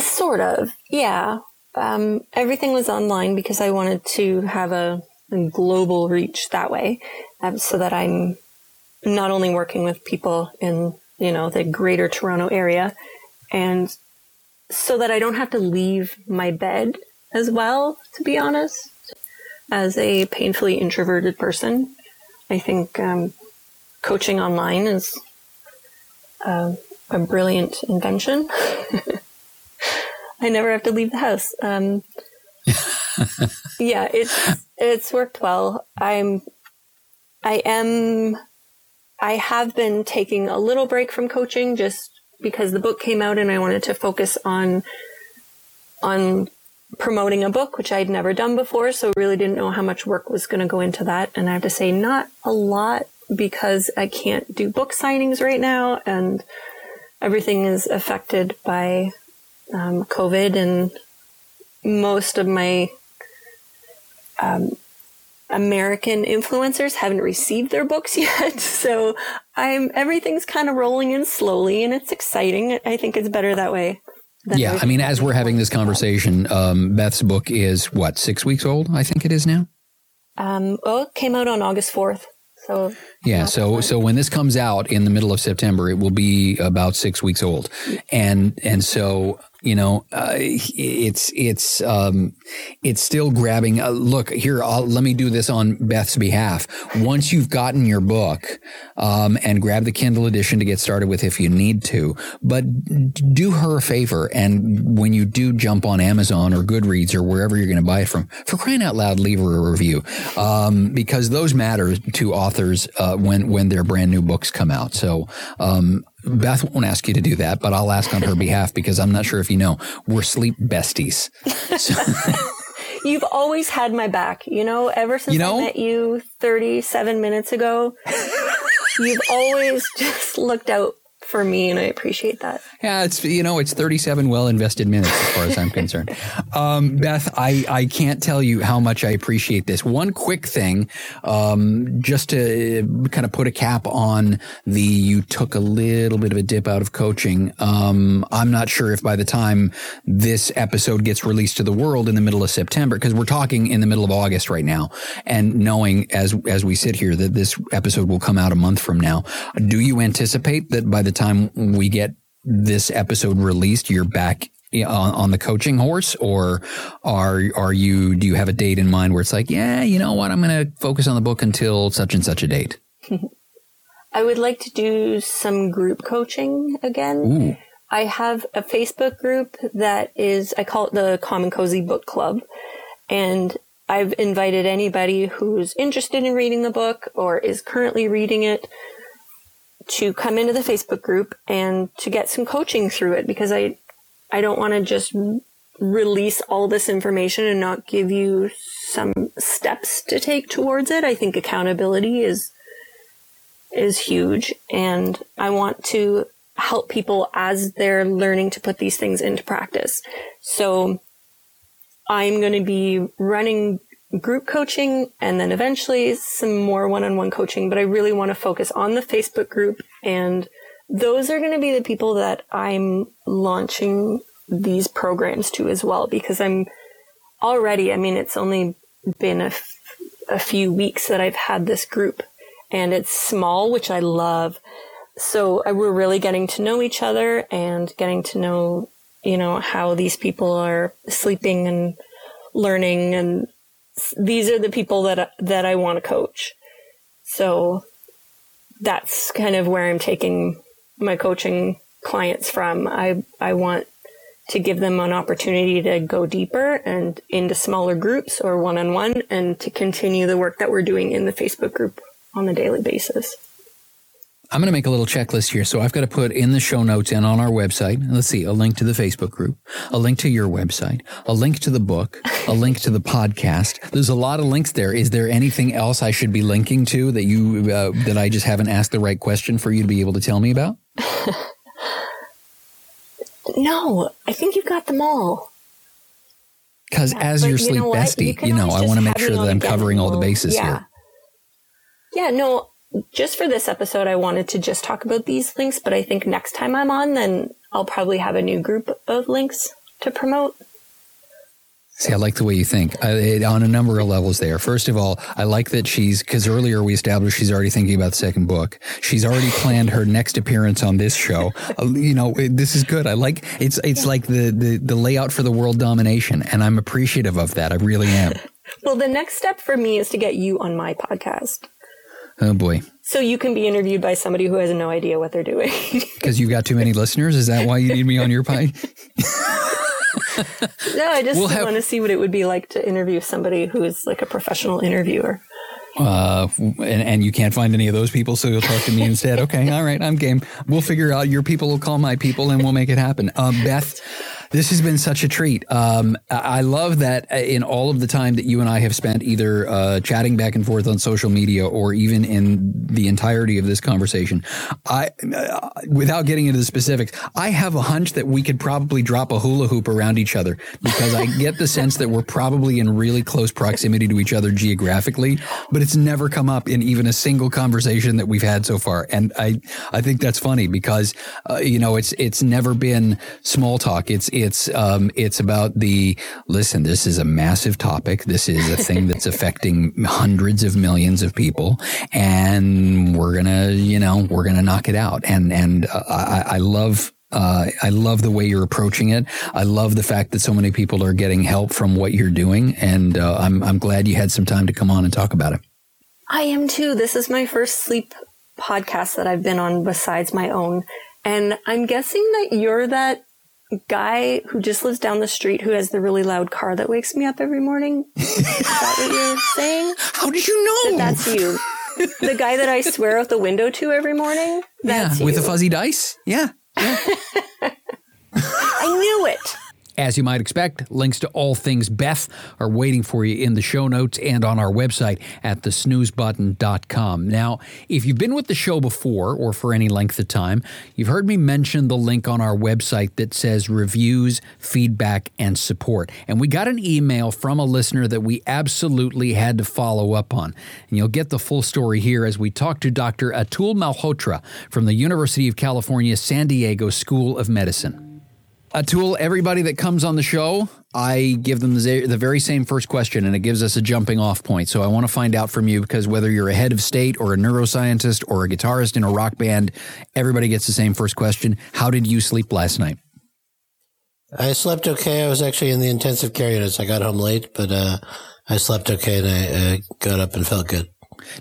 Sort of, yeah. Um, everything was online because I wanted to have a, a global reach that way, um, so that I'm not only working with people in you know the greater Toronto area, and so that I don't have to leave my bed as well. To be honest, as a painfully introverted person, I think um, coaching online is uh, a brilliant invention. [laughs] I never have to leave the house. Um, [laughs] yeah, it's it's worked well. I'm I am I have been taking a little break from coaching just because the book came out and I wanted to focus on on promoting a book, which I'd never done before. So really didn't know how much work was going to go into that. And I have to say, not a lot because I can't do book signings right now and everything is affected by um, COVID and most of my um, American influencers haven't received their books [laughs] yet. So I'm, everything's kind of rolling in slowly and it's exciting. I think it's better that way. Yeah, I mean, as we're having this conversation, um, Beth's book is what six weeks old. I think it is now. Um, well, it came out on August fourth. So yeah, so so when this comes out in the middle of September, it will be about six weeks old, and and so you know, uh, it's it's um, it's still grabbing. Uh, look here, I'll, let me do this on Beth's behalf. Once you've gotten your book, um, and grab the Kindle edition to get started with if you need to, but do her a favor, and when you do jump on Amazon or Goodreads or wherever you're going to buy it from, for crying out loud, leave her a review, um, because those matter to authors uh, when when their brand new books come out. So um, Beth won't ask you to do that, but I'll ask on her behalf because I'm not sure if you know we're sleep besties. [laughs] So. You've always had my back, you know, ever since you know? I met you 37 minutes ago. you've always [laughs] just looked out for me, and I appreciate that. Yeah, it's you know it's 37 well invested minutes as far as I'm concerned. [laughs] Um, Beth, I I can't tell you how much I appreciate this. One quick thing, um, just to kind of put a cap on the you took a little bit of a dip out of coaching. Um, I'm not sure if by the time this episode gets released to the world in the middle of September, because we're talking in the middle of August right now, and knowing as as we sit here that this episode will come out a month from now, do you anticipate that by the time we get this episode released, you're back eh, on, on, the coaching horse, or are are you? Do you have a date in mind where it's like, yeah, you know what, I'm going to focus on the book until such and such a date? [laughs] I would like to do some group coaching again. Ooh. I have a Facebook group that is, I call it the Calm And Cozy Book Club. And I've invited anybody who's interested in reading the book or is currently reading it to come into the Facebook group and to get some coaching through it because I, I don't want to just release all this information and not give you some steps to take towards it. I think accountability is, is huge and I want to help people as they're learning to put these things into practice. So I'm going to be running group coaching and then eventually some more one-on-one coaching, but I really want to focus on the Facebook group and those are going to be the people that I'm launching these programs to as well because I'm already, I mean, it's only been a, f- a few weeks that I've had this group and it's small, which I love, so uh, we're really getting to know each other and getting to know, you know, how these people are sleeping and learning. And these are the people that, that I want to coach. So that's kind of where I'm taking my coaching clients from. I, I want to give them an opportunity to go deeper and into smaller groups or one on one and to continue the work that we're doing in the Facebook group on a daily basis. I'm going to make a little checklist here. So I've got to put in the show notes and on our website, let's see, a link to the Facebook group, a link to your website, a link to the book, a link to the podcast. There's a lot of links there. Is there anything else I should be linking to that you, uh, that I just haven't asked the right question for you to be able to tell me about? [laughs] no, I think you've got them all. Because yeah, as your sleep you know bestie, you, you know, I want to make sure that I'm covering all the bases yeah. here. Yeah, no, just for this episode, I wanted to just talk about these links, but I think next time I'm on, then I'll probably have a new group of links to promote. See, I like the way you think I, on a number of levels there. First of all, I like that she's, because earlier we established she's already thinking about the second book. She's already planned her next appearance on this show. Uh, you know, this is good. I like, it's, it's yeah. like the, the, the layout for the world domination. And I'm appreciative of that. I really am. [laughs] well, the next step for me is to get you on my podcast. Oh boy. So you can be interviewed by somebody who has no idea what they're doing. [laughs] Because you've got too many listeners? Is that why you need me on your pie? no, I just we'll have, want to see what it would be like to interview somebody who is like a professional interviewer. Uh, and, and you can't find any of those people, so you'll talk to me instead. Okay, all right, I'm game. We'll figure out your people will call my people, and we'll make it happen. Uh, Beth, this has been such a treat. Um, I love that uh, in all of the time that you and I have spent either uh, chatting back and forth on social media or even in the entirety of this conversation, I, uh, without getting into the specifics, I have a hunch that we could probably drop a hula hoop around each other because I get the sense that we're probably in really close proximity to each other geographically, but it's never come up in even a single conversation that we've had so far. And I, I think that's funny because, uh, you know, it's, it's never been small talk. It's, it's um, it's about the listen. This is a massive topic. This is a thing that's [laughs] affecting hundreds of millions of people, and we're gonna you know we're gonna knock it out. And and uh, I, I love uh, I love the way you're approaching it. I love the fact that so many people are getting help from what you're doing, and uh, I'm I'm glad you had some time to come on and talk about it. I am too. This is my first sleep podcast that I've been on besides my own, and I'm guessing that you're that guy who just lives down the street who has the really loud car that wakes me up every morning. [laughs] Is that what you're saying? How did you know? That that's you. the guy that I swear out the window to every morning. That's yeah, with the fuzzy dice. Yeah. yeah. [laughs] I knew it. As you might expect, links to all things Beth are waiting for you in the show notes and on our website at thesnoozebutton.com. Now, if you've been with the show before or for any length of time, you've heard me mention the link on our website that says reviews, feedback, and support. And we got an email from a listener that we absolutely had to follow up on. And you'll get the full story here as we talk to Dr. Atul Malhotra from the University of California, San Diego School of Medicine. Atul, everybody that comes on the show, I give them the, very same first question, and it gives us a jumping off point. So I want to find out from you because whether you're a head of state or a neuroscientist or a guitarist in a rock band, everybody gets the same first question. How did you sleep last night? I slept okay. I was actually in the intensive care units. I got home late, but uh, I slept okay and I uh, got up and felt good.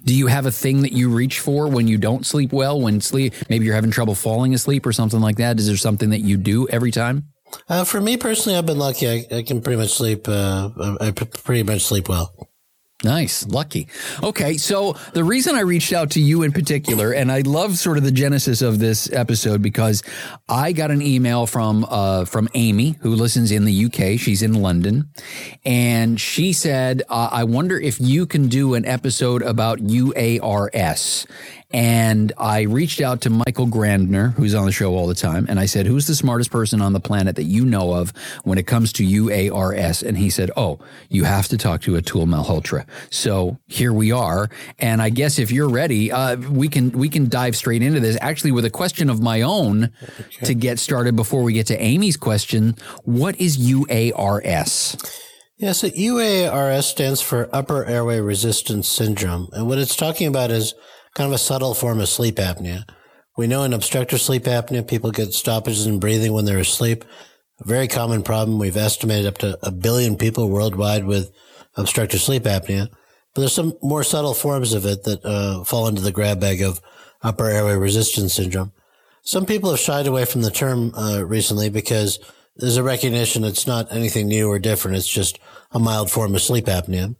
Do you have a thing that you reach for when you don't sleep well? When sleep, maybe you're having trouble falling asleep or something like that. Is there something that you do every time? Uh, for me personally, I've been lucky. I, I can pretty much sleep. Uh, I pretty much sleep well. Nice, lucky. Okay, so the reason I reached out to you in particular, and I love sort of the genesis of this episode because I got an email from uh, from Aimy who listens in the UK. She's in London, and she said, uh, "I wonder if you can do an episode about UARS." And I reached out to Michael Grandner, who's on the show all the time, and I said, Who's the smartest person on the planet that you know of when it comes to UARS? And he said, Oh, you have to talk to Atul Malhotra. So here we are. And I guess if you're ready, uh, we can we can dive straight into this. Actually, with a question of my own okay. to get started before we get to Aimy's question. What is UARS? Yeah, so UARS stands for Upper Airway Resistance Syndrome. And what it's talking about is kind of a subtle form of sleep apnea We know in obstructive sleep apnea, people get stoppages in breathing when they're asleep. A very common problem. We've estimated up to a billion people worldwide with obstructive sleep apnea. But there's some more subtle forms of it that uh, fall into the grab bag of upper airway resistance syndrome. Some people have shied away from the term uh, recently because there's a recognition it's not anything new or different. It's just a mild form of sleep apnea.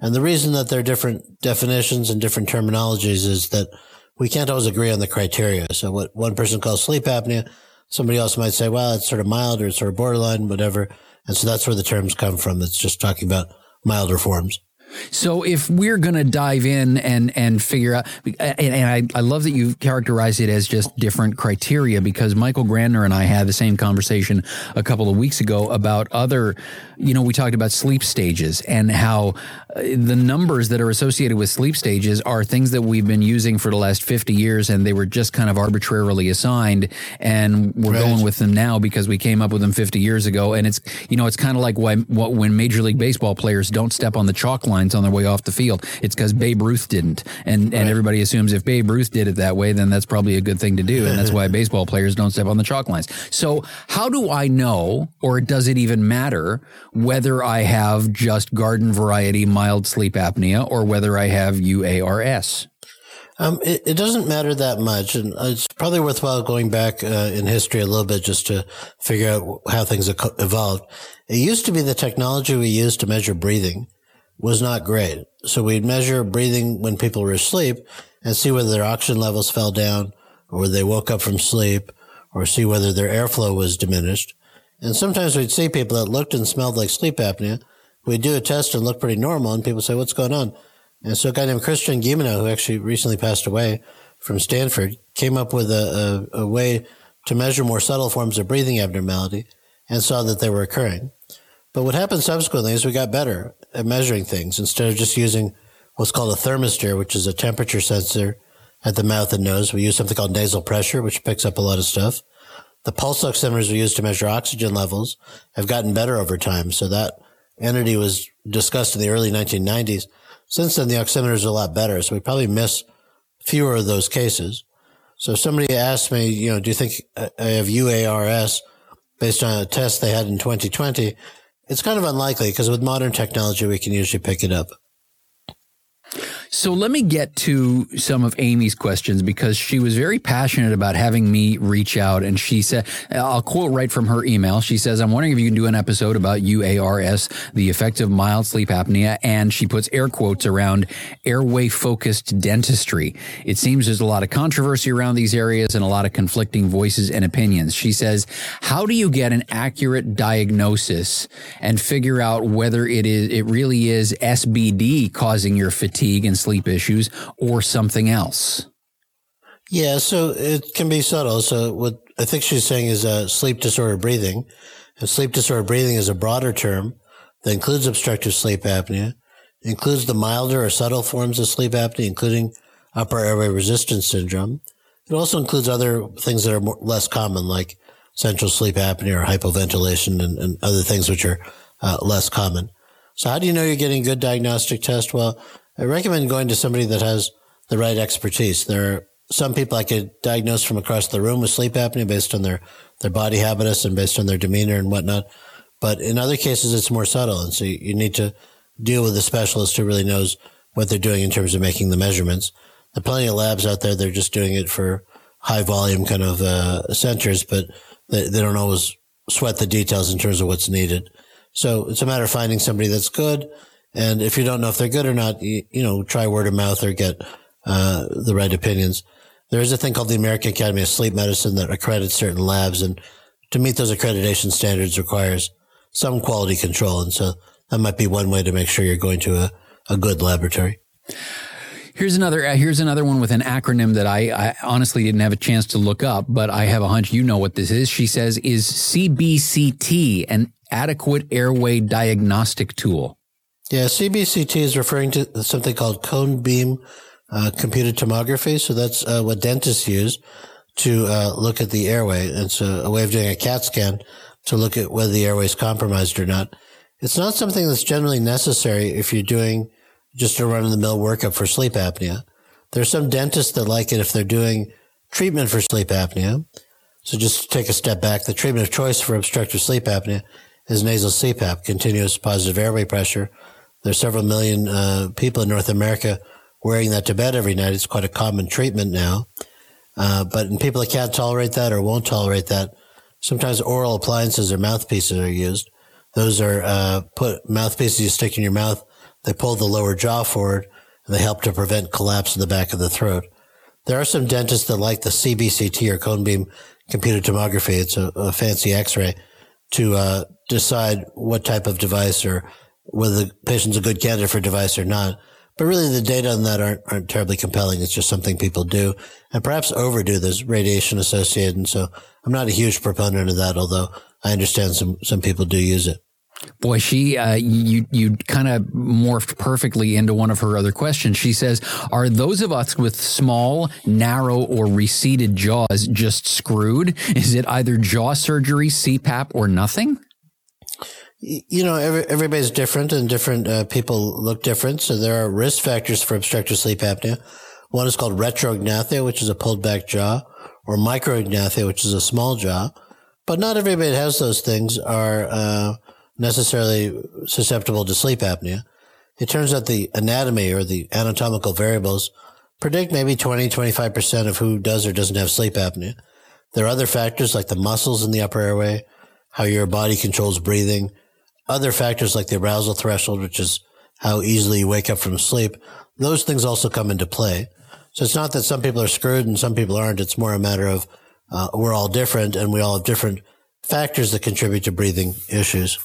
And the reason that there are different definitions and different terminologies is that we can't always agree on the criteria. So what one person calls sleep apnea, somebody else might say, well, it's sort of mild or it's sort of borderline, whatever. And so that's where the terms come from. It's just talking about milder forms. So if we're going to dive in and and figure out, and, and I, I love that you characterize it as just different criteria because Michael Grandner and I had the same conversation a couple of weeks ago about other, you know, we talked about sleep stages and how uh, the numbers that are associated with sleep stages are things that we've been using for the last 50 years and they were just kind of arbitrarily assigned and we're right. going with them now because we came up with them 50 years ago and it's you know it's kind of like why when major league baseball players don't step on the chalk line lines on their way off the field. It's because Babe Ruth didn't, and and right. everybody assumes if Babe Ruth did it that way, then that's probably a good thing to do, and that's why [laughs] baseball players don't step on the chalk lines. So how do I know, or does it even matter whether I have just garden variety mild sleep apnea or whether I have UARS? Um, it, it, doesn't matter that much, and it's probably worthwhile going back uh, in history a little bit just to figure out how things evolved. It used to be the technology we used to measure breathing was not great. So we'd measure breathing when people were asleep and see whether their oxygen levels fell down or whether they woke up from sleep or see whether their airflow was diminished. And sometimes we'd see people that looked and smelled like sleep apnea. We'd do a test and look pretty normal and people say, what's going on? And so a guy named Christian Guilleminault, who actually recently passed away from Stanford, came up with a, a, a way to measure more subtle forms of breathing abnormality and saw that they were occurring. But what happened subsequently is we got better at measuring things instead of just using what's called a thermistor, which is a temperature sensor at the mouth and nose. We use something called nasal pressure, which picks up a lot of stuff. The pulse oximeters we use to measure oxygen levels have gotten better over time. So that entity was discussed in the early 1990s. Since then, the oximeters are a lot better. So we probably miss fewer of those cases. So if somebody asked me, you know, do you think uh, I have UARS based on a test they had in 2020? It's kind of unlikely because with modern technology, we can usually pick it up. So let me get to some of Aimy's questions because she was very passionate about having me reach out. And she said, I'll quote right from her email. She says, I'm wondering if you can do an episode about UARS, the effect of mild sleep apnea. And she puts air quotes around airway focused dentistry. It seems there's a lot of controversy around these areas and a lot of conflicting voices and opinions. She says, how do you get an accurate diagnosis and figure out whether it is, it really is SBD causing your fatigue and sleep issues or something else? Yeah, so it can be subtle. So what I think she's saying is uh, sleep disorder breathing. Sleep disorder breathing is a broader term that includes obstructive sleep apnea, includes the milder or subtle forms of sleep apnea, including upper airway resistance syndrome. It also includes other things that are more, less common, like central sleep apnea or hypoventilation and, and other things which are uh, less common. So how do you know you're getting good diagnostic test? Well, I recommend going to somebody that has the right expertise. There are some people I could diagnose from across the room with sleep apnea based on their, their body habitus and based on their demeanor and whatnot. But in other cases, it's more subtle. And so you need to deal with a specialist who really knows what they're doing in terms of making the measurements. There are plenty of labs out there. They're just doing it for high volume kind of uh, centers, but they, they don't always sweat the details in terms of what's needed. So it's a matter of finding somebody that's good and if you don't know if they're good or not, you, you know, try word of mouth or get uh, the right opinions. There is a thing called the American Academy of Sleep Medicine that accredits certain labs, and to meet those accreditation standards requires some quality control. And so that might be one way to make sure you're going to a, a good laboratory. Here's another. Uh, here's another one with an acronym that I, I, honestly didn't have a chance to look up, but I have a hunch you know what this is. She says, "Is CBCT an adequate airway diagnostic tool?" Yeah, CBCT is referring to something called cone beam uh, computed tomography. So that's uh, what dentists use to uh, look at the airway. It's a, a, way of doing a CAT scan to look at whether the airway is compromised or not. It's not something that's generally necessary if you're doing just a run of the mill workup for sleep apnea. There's some dentists that like it if they're doing treatment for sleep apnea. So just take a step back. The treatment of choice for obstructive sleep apnea is nasal CPAP, continuous positive airway pressure. There's several million uh, people in North America wearing that to bed every night. It's quite a common treatment now. Uh, but in people that can't tolerate that or won't tolerate that, sometimes oral appliances or mouthpieces are used. Those are uh, put mouthpieces you stick in your mouth. They pull the lower jaw forward and they help to prevent collapse in the back of the throat. There are some dentists that like the CBCT or cone beam computed tomography. It's a, a fancy X-ray to uh, decide what type of device or whether the patient's a good candidate for a device or not. But really, the data on that aren't, aren't terribly compelling. It's just something people do and perhaps overdo. There's radiation associated. And so I'm not a huge proponent of that, although I understand some, some people do use it. Boy, she uh, you you kind of morphed perfectly into one of her other questions. She says, "Are those of us with small, narrow, or receded jaws just screwed? Is it either jaw surgery, CPAP, or nothing?" You know, every, everybody's different, and different uh, people look different. So there are risk factors for obstructive sleep apnea. One is called retrognathia, which is a pulled back jaw, or micrognathia, which is a small jaw. But not everybody that has those things are. Uh, necessarily susceptible to sleep apnea. It turns out the anatomy or the anatomical variables predict maybe 20, 25% of who does or doesn't have sleep apnea. There are other factors like the muscles in the upper airway, how your body controls breathing, other factors like the arousal threshold, which is how easily you wake up from sleep. Those things also come into play. So it's not that some people are screwed and some people aren't. It's more a matter of uh, we're all different and we all have different factors that contribute to breathing issues.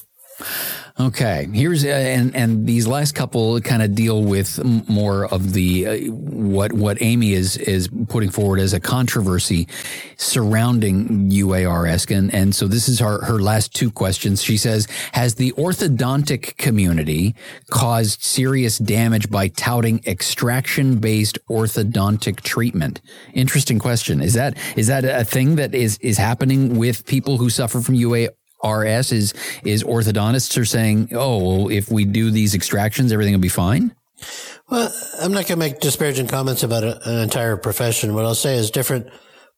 Okay, here's uh, and and these last couple kind of deal with more of the uh, what what Aimy is is putting forward as a controversy surrounding UARS and and so this is her her last two questions. She says, "Has the orthodontic community caused serious damage by touting extraction based orthodontic treatment?" Interesting question. Is that is that a thing that is is happening with people who suffer from UA RS is is orthodontists are saying, oh, well, if we do these extractions, everything will be fine. Well, I'm not going to make disparaging comments about a, an entire profession. What I'll say is different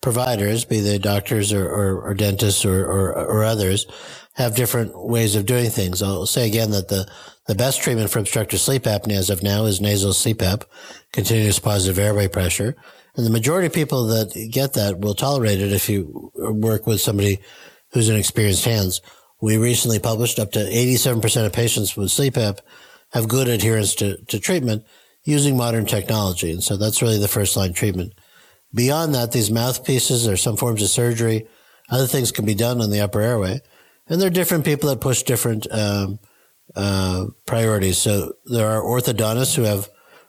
providers, be they doctors or, or, or dentists or, or, or others, have different ways of doing things. I'll say again that the, the best treatment for obstructive sleep apnea as of now is nasal CPAP, continuous positive airway pressure. And the majority of people that get that will tolerate it if you work with somebody who's in experienced hands. We recently published up to 87% of patients with CPAP have good adherence to, to treatment using modern technology. And so that's really the first line treatment. Beyond that, these mouthpieces or some forms of surgery, other things can be done on the upper airway. And there are different people that push different um, uh, priorities. So there are orthodontists who have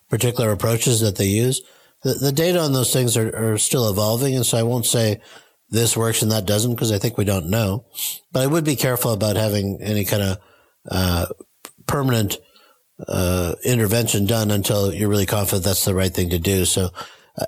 particular approaches that they use. The, the data on those things are, are still evolving. And so I won't say this works and that doesn't because I think we don't know. But I would be careful about having any kind of uh, permanent uh, intervention done until you're really confident that's the right thing to do. So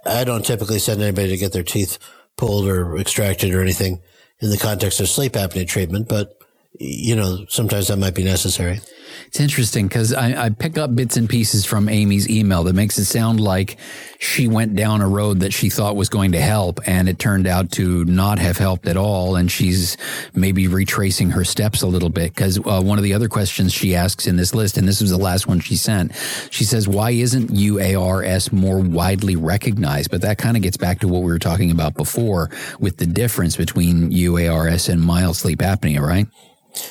I don't typically send anybody to get their teeth pulled or extracted or anything in the context of sleep apnea treatment, but you know, sometimes that might be necessary. It's interesting because I, I, pick up bits and pieces from Aimy's email that makes it sound like she went down a road that she thought was going to help, and it turned out to not have helped at all. And she's maybe retracing her steps a little bit because uh, one of the other questions she asks in this list, and this was the last one she sent, she says, "Why isn't UARS more widely recognized?" But that kind of gets back to what we were talking about before with the difference between UARS and mild sleep apnea, right?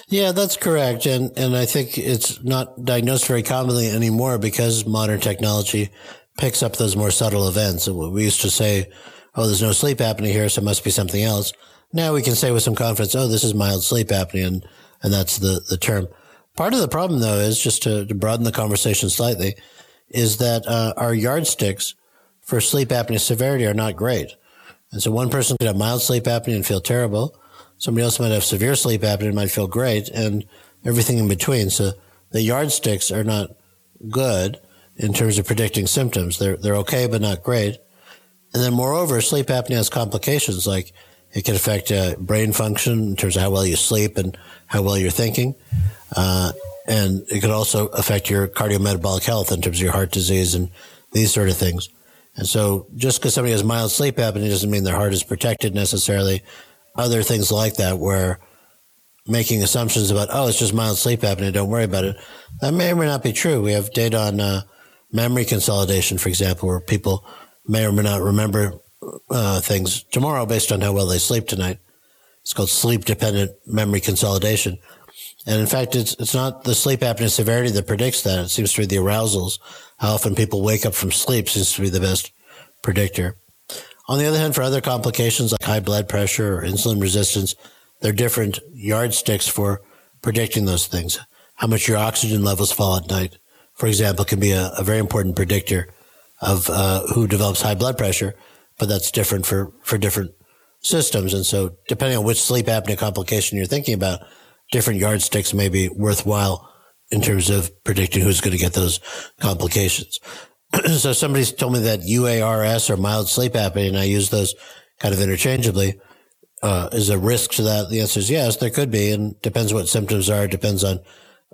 Yeah, that's correct. And, and I think it's not diagnosed very commonly anymore because modern technology picks up those more subtle events. We used to say, oh, there's no sleep apnea here, so it must be something else. Now we can say with some confidence, oh, this is mild sleep apnea, and, and that's the, the term. Part of the problem, though, is just to, to broaden the conversation slightly, is that uh, our yardsticks for sleep apnea severity are not great. And so one person could have mild sleep apnea and feel terrible. Somebody else might have severe sleep apnea and might feel great and everything in between. So the yardsticks are not good in terms of predicting symptoms. They're, they're okay, but not great. And then moreover, sleep apnea has complications like it can affect uh, brain function in terms of how well you sleep and how well you're thinking. Uh, and it could also affect your cardiometabolic health in terms of your heart disease and these sort of things. And so just because somebody has mild sleep apnea doesn't mean their heart is protected necessarily. Other things like that where making assumptions about, oh, it's just mild sleep apnea, don't worry about it. That may or may not be true. We have data on uh, memory consolidation, for example, where people may or may not remember uh, things tomorrow based on how well they sleep tonight. It's called sleep dependent memory consolidation. And in fact, it's, it's not the sleep apnea severity that predicts that. It seems to be the arousals. How often people wake up from sleep seems to be the best predictor. On the other hand, for other complications like high blood pressure or insulin resistance, there are different yardsticks for predicting those things. How much your oxygen levels fall at night, for example, can be a, a very important predictor of uh, who develops high blood pressure, but that's different for, for different systems. And so depending on which sleep apnea complication you're thinking about, different yardsticks may be worthwhile in terms of predicting who's going to get those complications. [clears throat] so somebody's told me that UARS or mild sleep apnea, and I use those kind of interchangeably. Uh, is a risk to that? The answer is yes, there could be, and depends what symptoms are. Depends on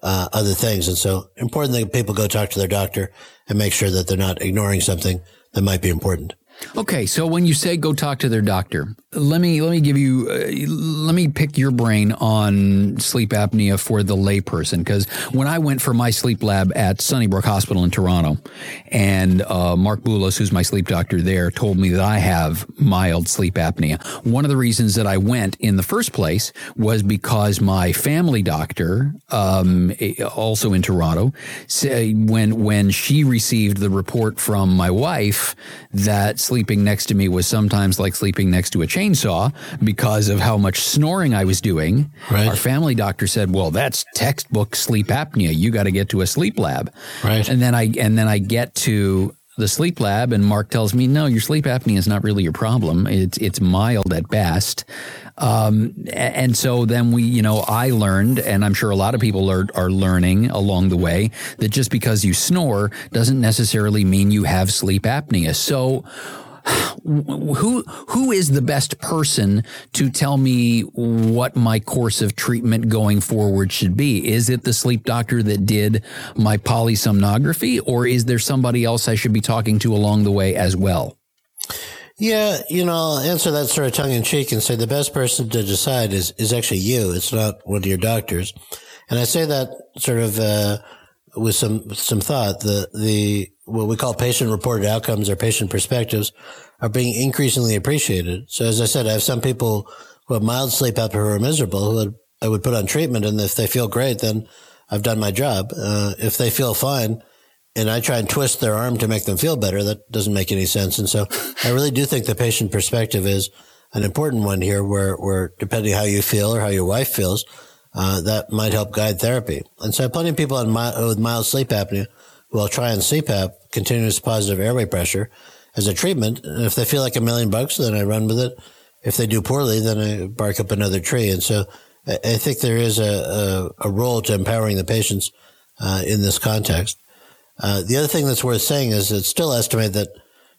uh, other things, and so important that people go talk to their doctor and make sure that they're not ignoring something that might be important. Okay, so when you say go talk to their doctor, let me let me give you uh, let me pick your brain on sleep apnea for the layperson because when I went for my sleep lab at Sunnybrook Hospital in Toronto, and uh, Mark Boulos, who's my sleep doctor there, told me that I have mild sleep apnea. One of the reasons that I went in the first place was because my family doctor, um, also in Toronto, said when when she received the report from my wife that sleeping next to me was sometimes like sleeping next to a chain chainsaw because of how much snoring I was doing. Right. Our family doctor said, "Well, that's textbook sleep apnea. You got to get to a sleep lab." Right. And then I and then I get to the sleep lab and Mark tells me, no, your sleep apnea is not really your problem. It's, it's mild at best. Um, and so then we, you know, I learned, and I'm sure a lot of people are, are learning along the way that just because you snore doesn't necessarily mean you have sleep apnea. So who who is the best person to tell me what my course of treatment going forward should be? Is it the sleep doctor that did my polysomnography, or is there somebody else I should be talking to along the way as well? Yeah, you know, I'll answer that sort of tongue in cheek and say the best person to decide is is actually you. It's not one of your doctors, and I say that sort of uh, with some some thought. The the what we call patient reported outcomes or patient perspectives are being increasingly appreciated. So as I said, I have some people who have mild sleep apnea who are miserable who I would put on treatment. And if they feel great, then I've done my job. Uh, if they feel fine and I try and twist their arm to make them feel better, that doesn't make any sense. And so I really do think the patient perspective is an important one here where, where depending how you feel or how your wife feels, uh, that might help guide therapy. And so I have plenty of people on with mild sleep apnea will try on CPAP, continuous positive airway pressure, as a treatment. And if they feel like a million bucks, then I run with it. If they do poorly, then I bark up another tree. And so I think there is a, a, a role to empowering the patients uh, in this context. Uh, the other thing that's worth saying is it's still estimated that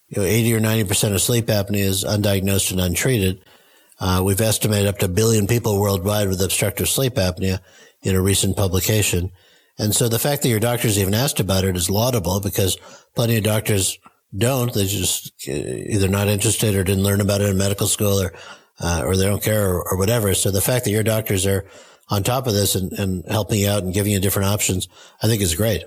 you know, 80 or 90% of sleep apnea is undiagnosed and untreated. Uh, we've estimated up to a billion people worldwide with obstructive sleep apnea in a recent publication. And so the fact that your doctor's even asked about it is laudable because plenty of doctors don't. They just uh, either not interested or didn't learn about it in medical school or, uh, or they don't care or, or, whatever. So the fact that your doctors are on top of this and, and helping you out and giving you different options, I think is great.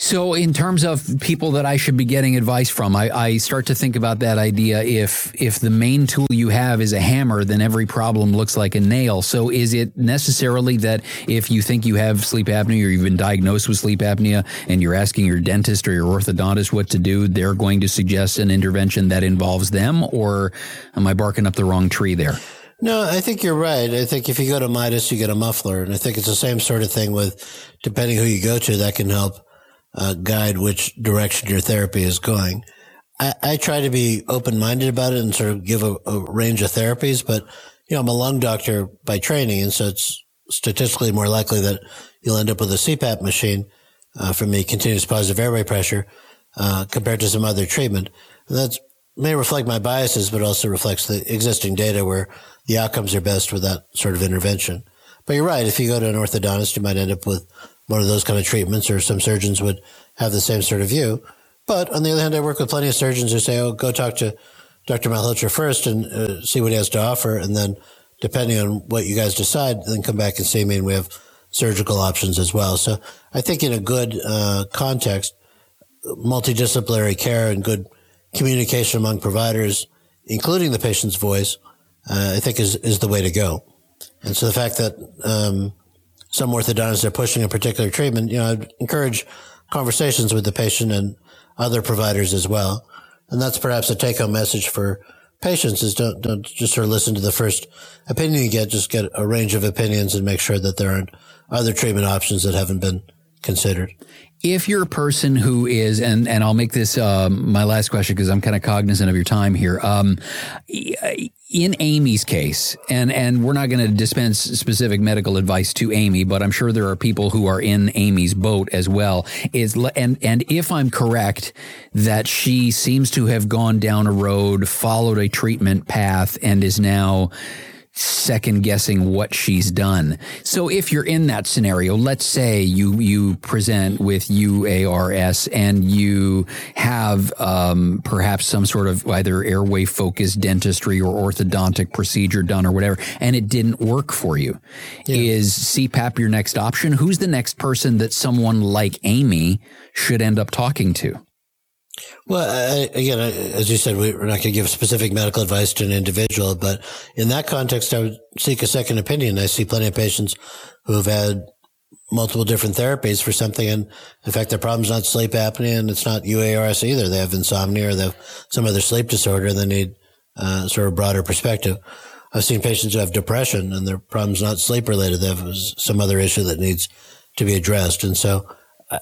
So, in terms of people that I should be getting advice from, I, I, start to think about that idea. If if the main tool you have is a hammer, then every problem looks like a nail. So, is it necessarily that if you think you have sleep apnea or you've been diagnosed with sleep apnea and you're asking your dentist or your orthodontist what to do, they're going to suggest an intervention that involves them, or am I barking up the wrong tree there? No, I think you're right. I think if you go to Midas, you get a muffler. And I think it's the same sort of thing with depending who you go to, that can help uh, guide which direction your therapy is going. I, I try to be open minded about it and sort of give a, a, range of therapies, but you know, I'm a lung doctor by training, and so it's statistically more likely that you'll end up with a CPAP machine uh, from the continuous positive airway pressure uh, compared to some other treatment. That may reflect my biases, but also reflects the existing data where the outcomes are best with that sort of intervention. But you're right. If you go to an orthodontist, you might end up with one of those kind of treatments, or some surgeons would have the same sort of view. But on the other hand, I work with plenty of surgeons who say, "Oh, go talk to Dr. Malhotra first and uh, see what he has to offer, and then depending on what you guys decide, then come back and see me, and we have surgical options as well." So I think in a good uh, context, multidisciplinary care and good communication among providers, including the patient's voice, uh, I think is is the way to go. And so the fact that um, some orthodontists are pushing a particular treatment, you know, I'd encourage conversations with the patient and other providers as well. And that's perhaps a take home message for patients is don't, don't just sort of listen to the first opinion you get, just get a range of opinions and make sure that there aren't other treatment options that haven't been considered. If you're a person who is, and, and I'll make this um, my last question because I'm kind of cognizant of your time here. Um, in Aimy's case, and, and we're not going to dispense specific medical advice to Aimy, but I'm sure there are people who are in Aimy's boat as well. Is and and if I'm correct, that she seems to have gone down a road, followed a treatment path, and is now second guessing what she's done. So if you're in that scenario, let's say you you present with UARS and you have um, perhaps some sort of either airway focused dentistry or orthodontic procedure done or whatever, and it didn't work for you. Yeah. Is CPAP your next option? Who's the next person that someone like Aimy should end up talking to? Well, I, again, as you said, we're not going to give specific medical advice to an individual, but in that context, I would seek a second opinion. I see plenty of patients who have had multiple different therapies for something. And in fact, their problem's not sleep apnea and it's not UARS either. They have insomnia or they have some other sleep disorder they need uh, sort of broader perspective. I've seen patients who have depression and their problem's not sleep related. They have some other issue that needs to be addressed. And so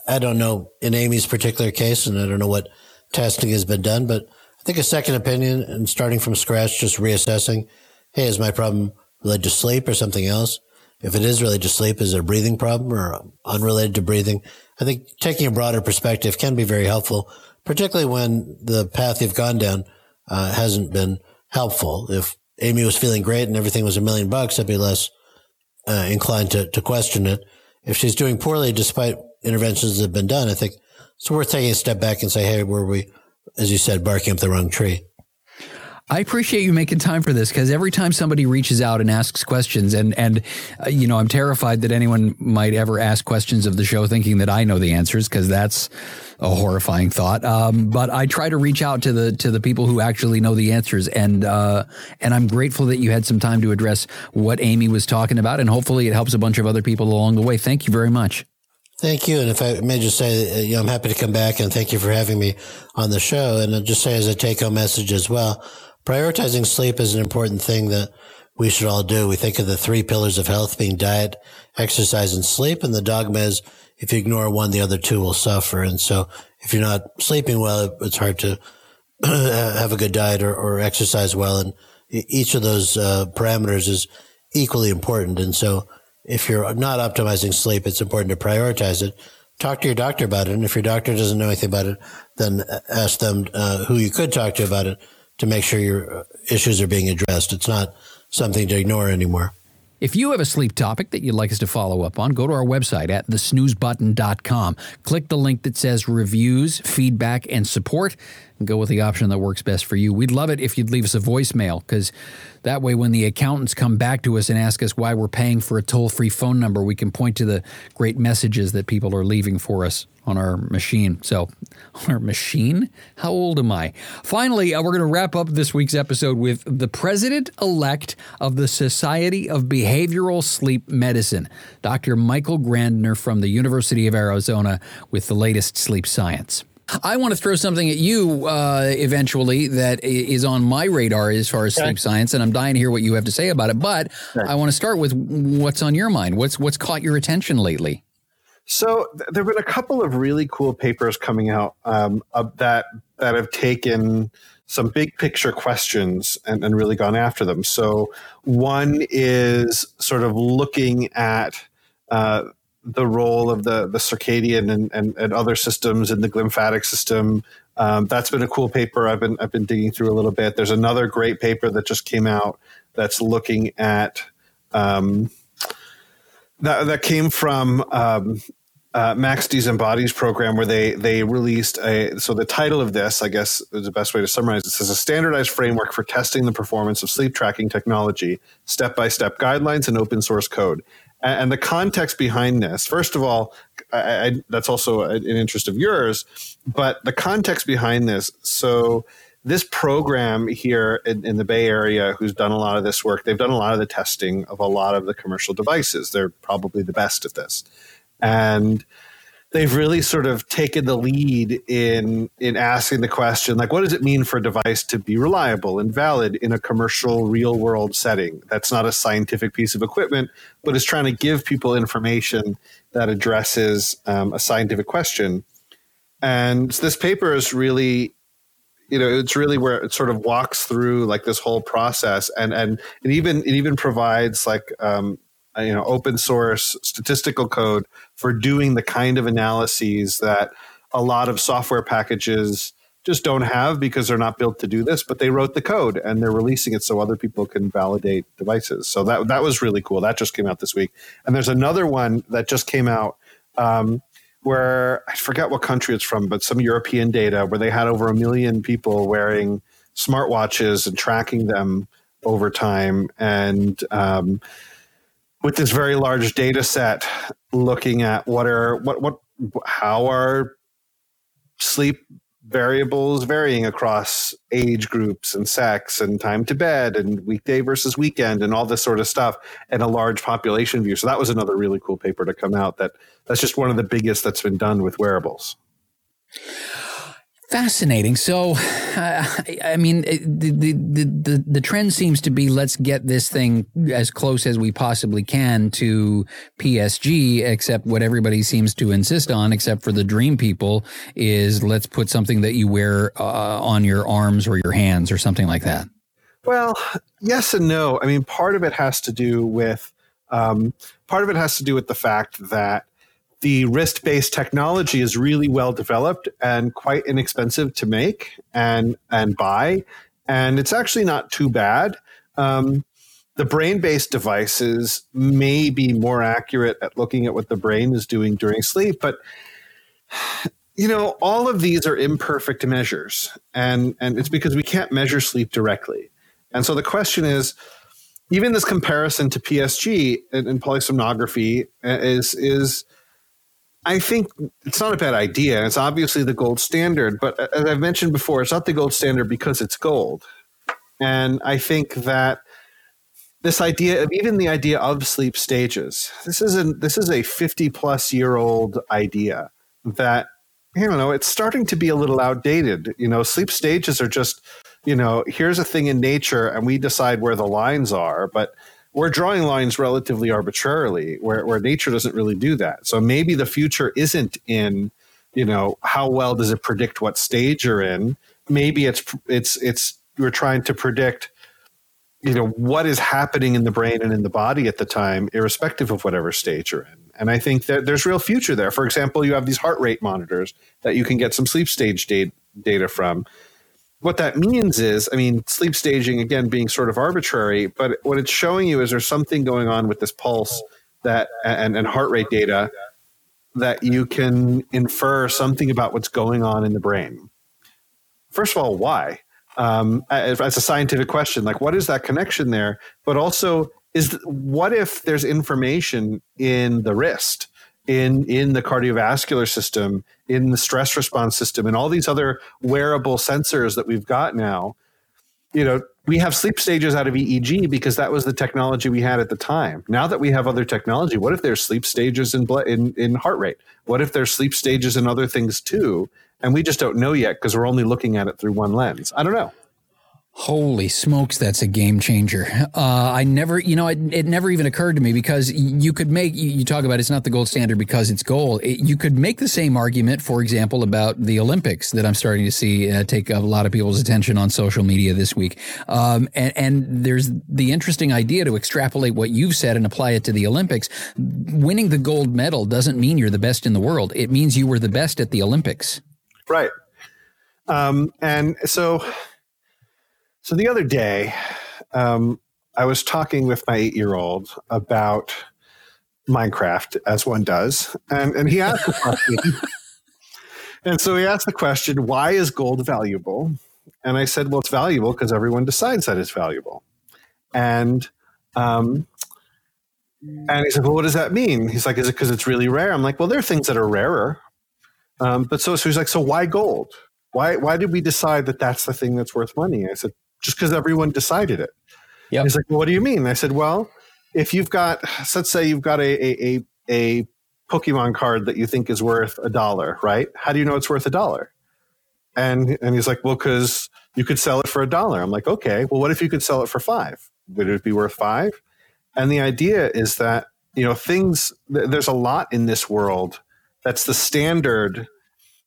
I don't know in Aimy's particular case, and I don't know what testing has been done, but I think a second opinion and starting from scratch, just reassessing, hey, is my problem related to sleep or something else? If it is related to sleep, is it a breathing problem or unrelated to breathing? I think taking a broader perspective can be very helpful, particularly when the path you've gone down uh, hasn't been helpful. If Aimy was feeling great and everything was a million bucks, I'd be less uh, inclined to, to question it. If she's doing poorly despite interventions that have been done, I think it's worth taking a step back and say, hey, were we, as you said, barking up the wrong tree? I appreciate you making time for this because every time somebody reaches out and asks questions, and and uh, you know, I'm terrified that anyone might ever ask questions of the show thinking that I know the answers because that's a horrifying thought. Um, but I try to reach out to the to the people who actually know the answers, and uh, and I'm grateful that you had some time to address what Aimy was talking about, and hopefully it helps a bunch of other people along the way. Thank you very much. Thank you. And if I may just say, uh, you know, I'm happy to come back and thank you for having me on the show. And I'll just say as a take home message as well, prioritizing sleep is an important thing that we should all do. We think of the three pillars of health being diet, exercise, and sleep. And the dogma is if you ignore one, the other two will suffer. And so if you're not sleeping well, it's hard to [clears throat] have a good diet or, or exercise well. And each of those uh, parameters is equally important. And so if you're not optimizing sleep, it's important to prioritize it. Talk to your doctor about it. And if your doctor doesn't know anything about it, then ask them uh, who you could talk to about it to make sure your uh, issues are being addressed. It's not something to ignore anymore. If you have a sleep topic that you'd like us to follow up on, go to our website at thesnoozebutton.com. Click the link that says reviews, feedback, and support, and go with the option that works best for you. We'd love it if you'd leave us a voicemail because that way, when the accountants come back to us and ask us why we're paying for a toll free phone number, we can point to the great messages that people are leaving for us on our machine. So, [laughs] our machine? How old am I? Finally, uh, we're going to wrap up this week's episode with the president elect of the Society of Behavioral Sleep Medicine, Dr. Michael Grandner from the University of Arizona, with the latest sleep science. I want to throw something at you uh, eventually that is on my radar as far as okay. sleep science, and I'm dying to hear what you have to say about it. But I want to start with what's on your mind. What's what's caught your attention lately? So th- there have been a couple of really cool papers coming out um, that that have taken some big picture questions and, and really gone after them. So one is sort of looking at uh, the role of the the circadian and, and, and other systems in the glymphatic system. Um, that's been a cool paper. I've been I've been digging through a little bit. There's another great paper that just came out that's looking at um, that that came from um, uh, Max de Zambotti's program where they they released a so the title of this I guess is the best way to summarize this is a standardized framework for testing the performance of sleep tracking technology, step by step guidelines and open source code. And, the context behind this, first of all, I, I, that's also an interest of yours, but the context behind this. So this program here in, in, the Bay Area, who's done a lot of this work, they've done a lot of the testing of a lot of the commercial devices. They're probably the best at this and they've really sort of taken the lead in in asking the question like what does it mean for a device to be reliable and valid in a commercial real world setting? That's not a scientific piece of equipment but is trying to give people information that addresses um, a scientific question. And this paper is really you know it's really where it sort of walks through like this whole process and and it even it even provides like um, you know open source statistical code for doing the kind of analyses that a lot of software packages just don't have because they're not built to do this but they wrote the code and they're releasing it so other people can validate devices. So that that was really cool. That just came out this week. And there's another one that just came out um, where i forget what country it's from but some european data where they had over a million people wearing smartwatches and tracking them over time. And um, with this very large data set looking at what are what what how are sleep variables varying across age groups and sex and time to bed and weekday versus weekend and all this sort of stuff and a large population view. So that was another really cool paper to come out that that's just one of the biggest that's been done with wearables Fascinating. So, uh, I mean, the, the, the, the trend seems to be let's get this thing as close as we possibly can to PSG, except what everybody seems to insist on, except for the dream people, is let's put something that you wear uh, on your arms or your hands or something like that. Well, yes and no. I mean, part of it has to do with um, part of it has to do with the fact that the wrist based technology is really well developed and quite inexpensive to make and and buy. And it's actually not too bad. Um, the brain based devices may be more accurate at looking at what the brain is doing during sleep but [sighs] you know all of these are imperfect measures and and it's because we can't measure sleep directly. And so the question is even this comparison to PSG and, and polysomnography is is I think it's not a bad idea. It's obviously the gold standard, but uh, as I've mentioned before, it's not the gold standard because it's gold. And I think that this idea of even the idea of sleep stages, this is a this is a 50 plus year old idea that I don't know, it's starting to be a little outdated. You know, sleep stages are just, you know, here's a thing in nature and we decide where the lines are, but we're drawing lines relatively arbitrarily where, where nature doesn't really do that. So maybe the future isn't in, you know, how well does it predict what stage you're in? Maybe it's it's it's we're trying to predict, you know, what is happening in the brain and in the body at the time, irrespective of whatever stage you're in. And I think that there's real future there. For example, you have these heart rate monitors that you can get some sleep stage data, data from what that means is, I mean, sleep staging again being sort of arbitrary, but what it's showing you is there's something going on with this pulse that and, and heart rate data that you can infer something about what's going on in the brain. First of all, why? Um, as, a scientific question, like what is that connection there? But also, is what if there's information in the wrist? In in the cardiovascular system, in the stress response system, and all these other wearable sensors that we've got now. You know, we have sleep stages out of EEG because that was the technology we had at the time. Now that we have other technology, what if there's sleep stages in blood in, in heart rate? What if there's sleep stages in other things too? And we just don't know yet because we're only looking at it through one lens. I don't know. Holy smokes, that's a game changer. Uh, I never, you know, it, it, never even occurred to me because you could make, you, talk about it's not the gold standard because it's gold. It, you could make the same argument, for example, about the Olympics that I'm starting to see uh, take a lot of people's attention on social media this week. Um, and, and there's the interesting idea to extrapolate what you've said and apply it to the Olympics. Winning the gold medal doesn't mean you're the best in the world. It means you were the best at the Olympics. Right. Um, and so, so the other day, um, I was talking with my eight year old about Minecraft as one does, and and he asked the question. [laughs] and so he asked the question, "Why is gold valuable?" And I said, "Well, it's valuable because everyone decides that it's valuable." And um, and he said, "Well, what does that mean?" He's like, "Is it because it's really rare?" I'm like, "Well, there are things that are rarer." Um, but so, so he's like, "So why gold? Why why did we decide that that's the thing that's worth money?" I said, "Just because everyone decided it." Yep. He's like, well, "What do you mean?" I said, "Well." if you've got, let's say you've got a, a, a, Pokemon card that you think is worth a dollar, right? How do you know it's worth a dollar? And and he's like, well, because you could sell it for a dollar. I'm like, okay, well, what if you could sell it for five? Would it be worth five? And the idea is that you know things. There's a lot in this world that's the standard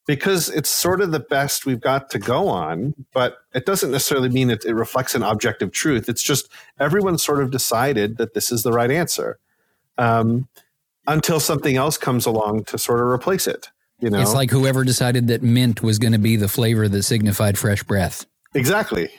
because it's sort of the best we've got to go on, but it doesn't necessarily mean it, it reflects an objective truth. It's just everyone sort of decided that this is the right answer um, until something else comes along to sort of replace it. You know, it's like whoever decided that mint was going to be the flavor that signified fresh breath. Exactly.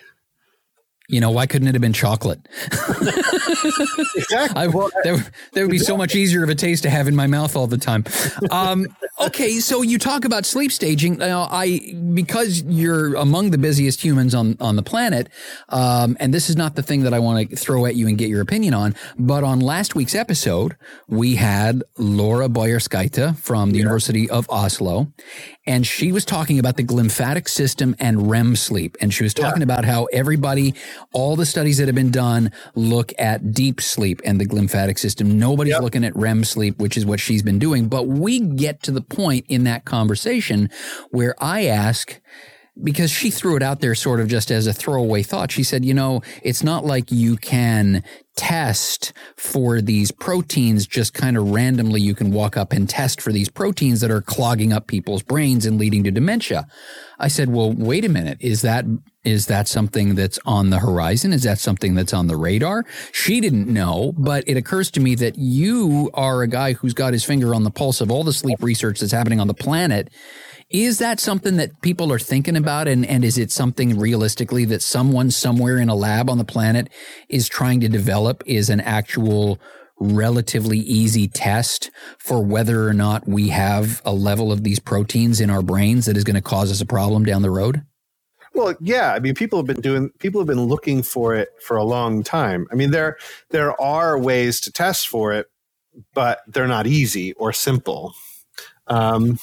You know, why couldn't it have been chocolate? exactly. I, that, that, would be so much easier of a taste to have in my mouth all the time. Um, okay, so you talk about sleep staging. Now, I because you're among the busiest humans on on the planet, um, and this is not the thing that I want to throw at you and get your opinion on. But on last week's episode, we had Laura Bojarskaite from the yeah. University of Oslo, and she was talking about the glymphatic system and REM sleep. And she was talking yeah. about how everybody, all the studies that have been done look at deep sleep and the glymphatic system. Nobody's yep. looking at REM sleep, which is what she's been doing. But we get to the point in that conversation where I ask, because she threw it out there sort of just as a throwaway thought. She said, you know, it's not like you can test for these proteins just kind of randomly. You can walk up and test for these proteins that are clogging up people's brains and leading to dementia. I said, well, wait a minute. Is that, is that something that's on the horizon? Is that something that's on the radar? She didn't know, but it occurs to me that you are a guy who's got his finger on the pulse of all the sleep research that's happening on the planet is that something that people are thinking about? And, and is it something realistically that someone somewhere in a lab on the planet is trying to develop is an actual relatively easy test for whether or not we have a level of these proteins in our brains that is going to cause us a problem down the road? Well, yeah. I mean, people have been doing. People have been looking for it for a long time. I mean, there there are ways to test for it, but they're not easy or simple. Um,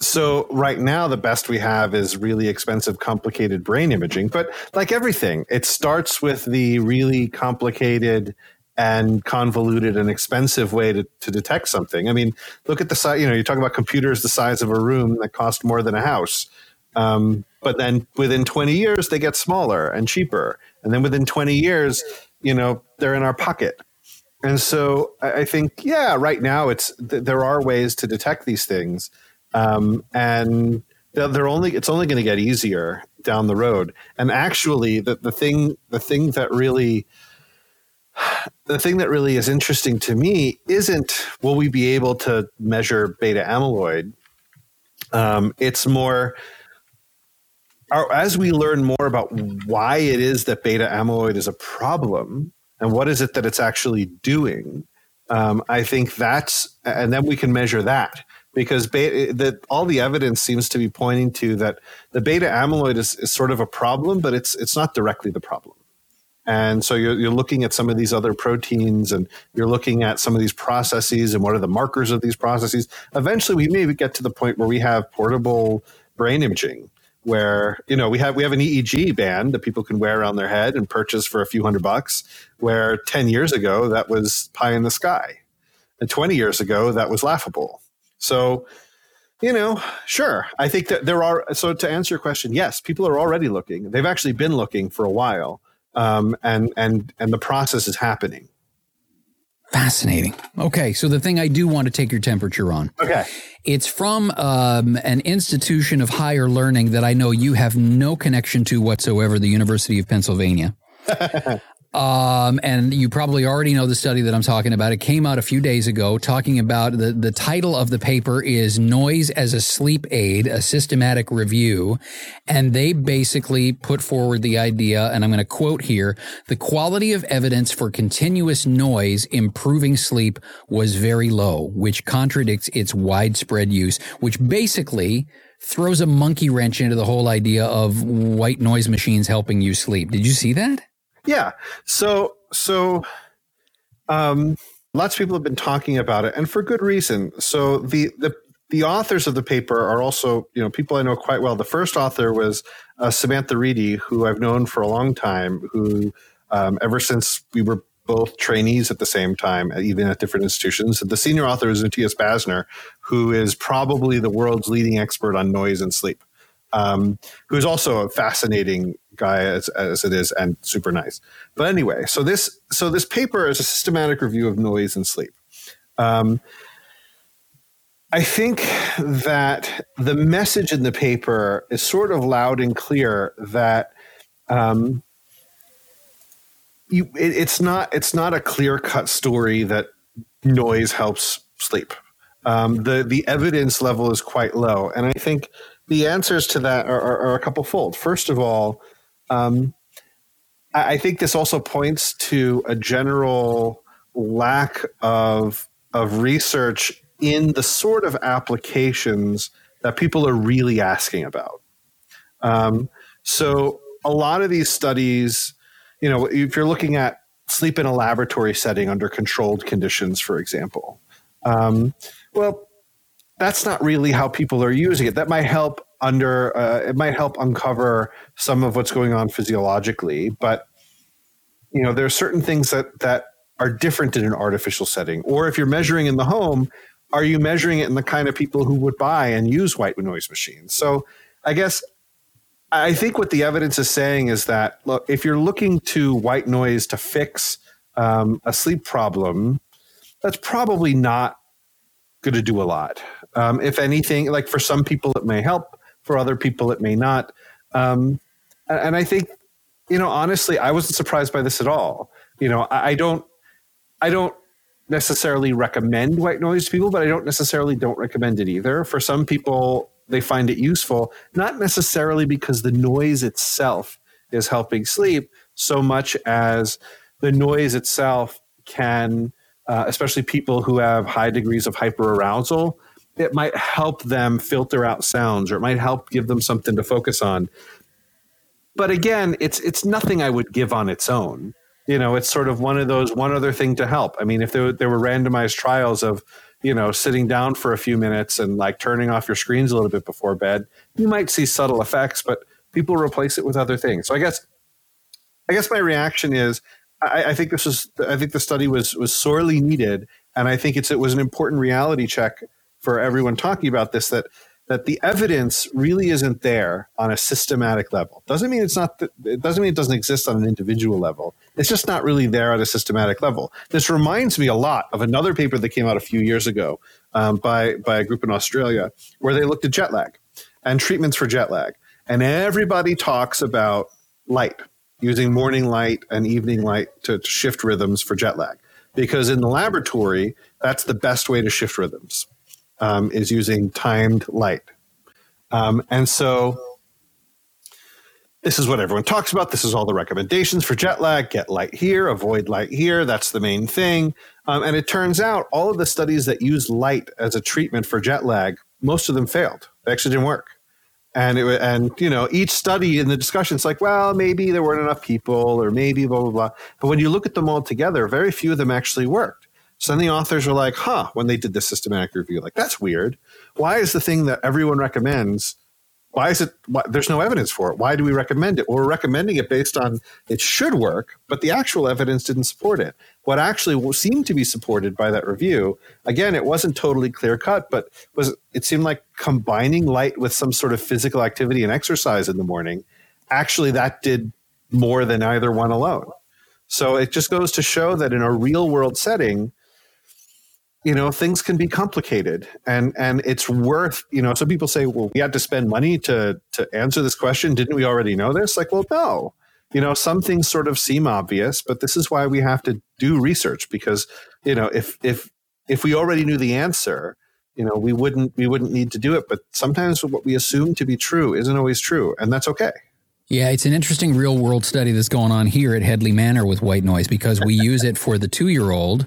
so right now the best we have is really expensive complicated brain imaging but like everything it starts with the really complicated and convoluted and expensive way to, to detect something. I mean look at the size you know you talk about computers the size of a room that cost more than a house um, but then within 20 years they get smaller and cheaper. And then within 20 years you know they're in our pocket. And so i think yeah right now it's there are ways to detect these things um, and they're only it's only going to get easier down the road. And actually, the the thing the thing that really the thing that really is interesting to me isn't will we be able to measure beta amyloid. Um, it's more as we learn more about why it is that beta amyloid is a problem and what is it that it's actually doing. Um, I think that's, and then we can measure that because the, all the evidence seems to be pointing to that the beta amyloid is, is sort of a problem, but it's it's not directly the problem. And so you're, you're looking at some of these other proteins and you're looking at some of these processes and what are the markers of these processes. Eventually, we maybe get to the point where we have portable brain imaging where you know we have we have an EEG band that people can wear around their head and purchase for a few hundred bucks where 10 years ago that was pie in the sky and 20 years ago that was laughable so, you know, sure. I think that there are. So, to answer your question, yes, people are already looking. They've actually been looking for a while, um, and and and the process is happening. Fascinating. Okay, so the thing I do want to take your temperature on. Okay. It's from um, an institution of higher learning that I know you have no connection to whatsoever, the University of Pennsylvania. [laughs] Um, and you probably already know the study that I'm talking about. It came out a few days ago talking about the, the title of the paper is Noise as a Sleep Aid, a Systematic Review. And they basically put forward the idea, and I'm going to quote here the quality of evidence for continuous noise improving sleep was very low, which contradicts its widespread use, which basically throws a monkey wrench into the whole idea of white noise machines helping you sleep. Did you see that? Yeah. So so um lots of people have been talking about it and for good reason. So the the the authors of the paper are also, you know, people I know quite well. The first author was uh, Samantha Riedy, who I've known for a long time, who um, ever since we were both trainees at the same time, even at different institutions. The senior author is Matthias Basner, who is probably the world's leading expert on noise and sleep, um, who is also a fascinating guy as, as it is and super nice. But anyway, so this so this paper is a systematic review of noise and sleep. Um, I think that the message in the paper is sort of loud and clear that um, you, it, it's not it's not a clear cut story that noise helps sleep. Um, the the evidence level is quite low, and I think the answers to that are, are, are a couple fold. First of all, um, I, think this also points to a general lack of of research in the sort of applications that people are really asking about. Um, so a lot of these studies you know, if you're looking at sleep in a laboratory setting under controlled conditions, for example, um, well, that's not really how people are using it. That might help under uh, it might help uncover some of what's going on physiologically, but you know, there are certain things that that are different in an artificial setting. Or if you're measuring in the home, are you measuring it in the kind of people who would buy and use white noise machines? So I guess I think what the evidence is saying is that look, if you're looking to white noise to fix um, a sleep problem, that's probably not going to do a lot. Um, if anything, like for some people it may help, for other people it may not. Um, and I think, you know, honestly, I wasn't surprised by this at all. You know, I, I don't, I don't necessarily recommend white noise to people, but I don't necessarily don't recommend it either. For some people, they find it useful, not necessarily because the noise itself is helping sleep so much as the noise itself can, uh, especially people who have high degrees of hyperarousal, it might help them filter out sounds or it might help give them something to focus on. But again, it's it's nothing I would give on its own. You know, it's sort of one of those one other thing to help. I mean, if there, there were randomized trials of you know, sitting down for a few minutes and like turning off your screens a little bit before bed, you might see subtle effects, but people replace it with other things. So I guess, I guess my reaction is, I, I think this was, I think the study was was sorely needed, and I think it's it was an important reality check for everyone talking about this that that the evidence really isn't there on a systematic level. Doesn't mean it's not. It doesn't mean it doesn't exist on an individual level. It's just not really there at a systematic level. This reminds me a lot of another paper that came out a few years ago um, by by a group in Australia where they looked at jet lag and treatments for jet lag, and everybody talks about light using morning light and evening light to, to shift rhythms for jet lag because in the laboratory that's the best way to shift rhythms um, is using timed light. Um, and so this is what everyone talks about. This is all the recommendations for jet lag. Get light here, avoid light here. That's the main thing. Um, and it turns out all of the studies that use light as a treatment for jet lag, most of them failed. They actually didn't work. And it, and you know each study in the discussion, it's like, well, maybe there weren't enough people, or maybe blah blah blah. But when you look at them all together, very few of them actually worked. So then the authors were like, huh, when they did the systematic review, like, that's weird. Why is the thing that everyone recommends, why is it, why, there's no evidence for it? Why do we recommend it? Well, we're recommending it based on it should work, but the actual evidence didn't support it. What actually seemed to be supported by that review, again, it wasn't totally clear cut, but was it seemed like combining light with some sort of physical activity and exercise in the morning, actually that did more than either one alone. So it just goes to show that in a real world setting, you know things can be complicated and and it's worth you know some people say well we had to spend money to to answer this question didn't we already know this like well no you know, some things sort of seem obvious, but this is why we have to do research because, you know, if if if we already knew the answer, you know, we wouldn't we wouldn't need to do it. But sometimes what we assume to be true isn't always true, and that's okay. Yeah, it's an interesting real world study that's going on here at Headley Manor with white noise because we use it for the two year old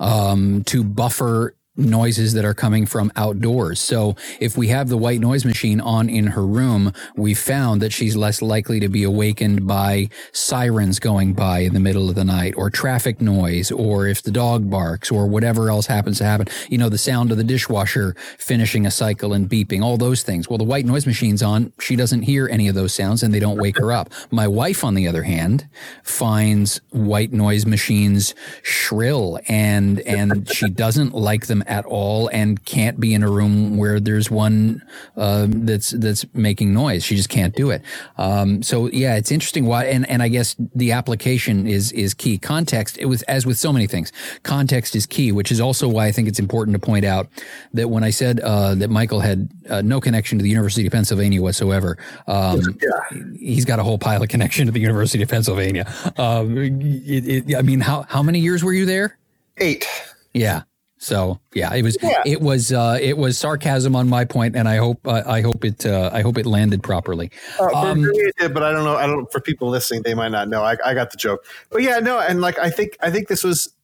um, to buffer noises that are coming from outdoors. So if we have the white noise machine on in her room, we found that she's less likely to be awakened by sirens going by in the middle of the night or traffic noise or if the dog barks or whatever else happens to happen. You know, the sound of the dishwasher finishing a cycle and beeping, all those things. Well, the white noise machine's on. She doesn't hear any of those sounds and they don't wake her up. My wife, on the other hand, finds white noise machines shrill and, and she doesn't like them at all and can't be in a room where there's one uh, that's that's making noise. She just can't do it. Um, so yeah, it's interesting. Why and and I guess the application is is key. Context. It was as with so many things. Context is key, which is also why I think it's important to point out that when I said uh, that Michael had uh, no connection to the University of Pennsylvania whatsoever, um, yeah. he's got a whole pile of connection to the University of Pennsylvania. Um, it, it, I mean, how how many years were you there? Eight. Yeah. So yeah, it was yeah. it was uh, it was sarcasm on my point, and I hope uh, I hope it uh, I hope it landed properly. Uh, um, it did, but I don't know. I don't for people listening, they might not know. I, I got the joke, but yeah, no, and like I think I think this was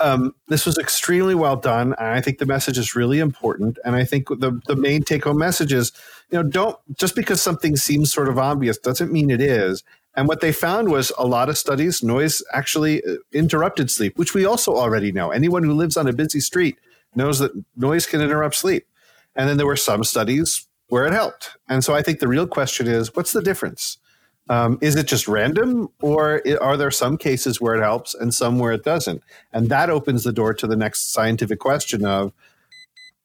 um, this was extremely well done, and I think the message is really important. And I think the the main take home message is, you know, don't just because something seems sort of obvious doesn't mean it is. And what they found was a lot of studies, noise actually uh, interrupted sleep, which we also already know. Anyone who lives on a busy street knows that noise can interrupt sleep. And then there were some studies where it helped. And so I think the real question is what's the difference? Um, is it just random, or are there some cases where it helps and some where it doesn't? And that opens the door to the next scientific question of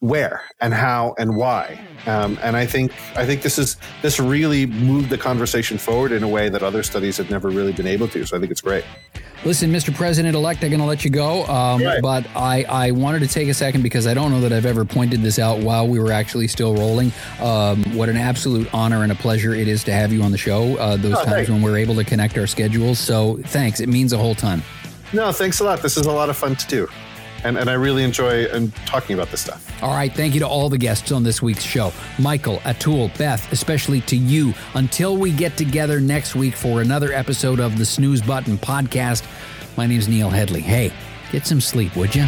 where and how and why. Um, and I think I think this is this really moved the conversation forward in a way that other studies have never really been able to. So I think it's great. Listen, Mr. President elect, I'm going to let you go. Um, right. But I, I wanted to take a second because I don't know that I've ever pointed this out while we were actually still rolling. Um, what an absolute honor and a pleasure it is to have you on the show. Uh, those oh, times thanks. when we're able to connect our schedules. So thanks. It means a whole ton. No, thanks a lot. This is a lot of fun to do and, and I really enjoy and talking about this stuff. All right. Thank you to all the guests on this week's show Michael, Atul, Beth, especially to you. Until we get together next week for another episode of the Snooze Button podcast, my name is Neil Headley. Hey, get some sleep, would you?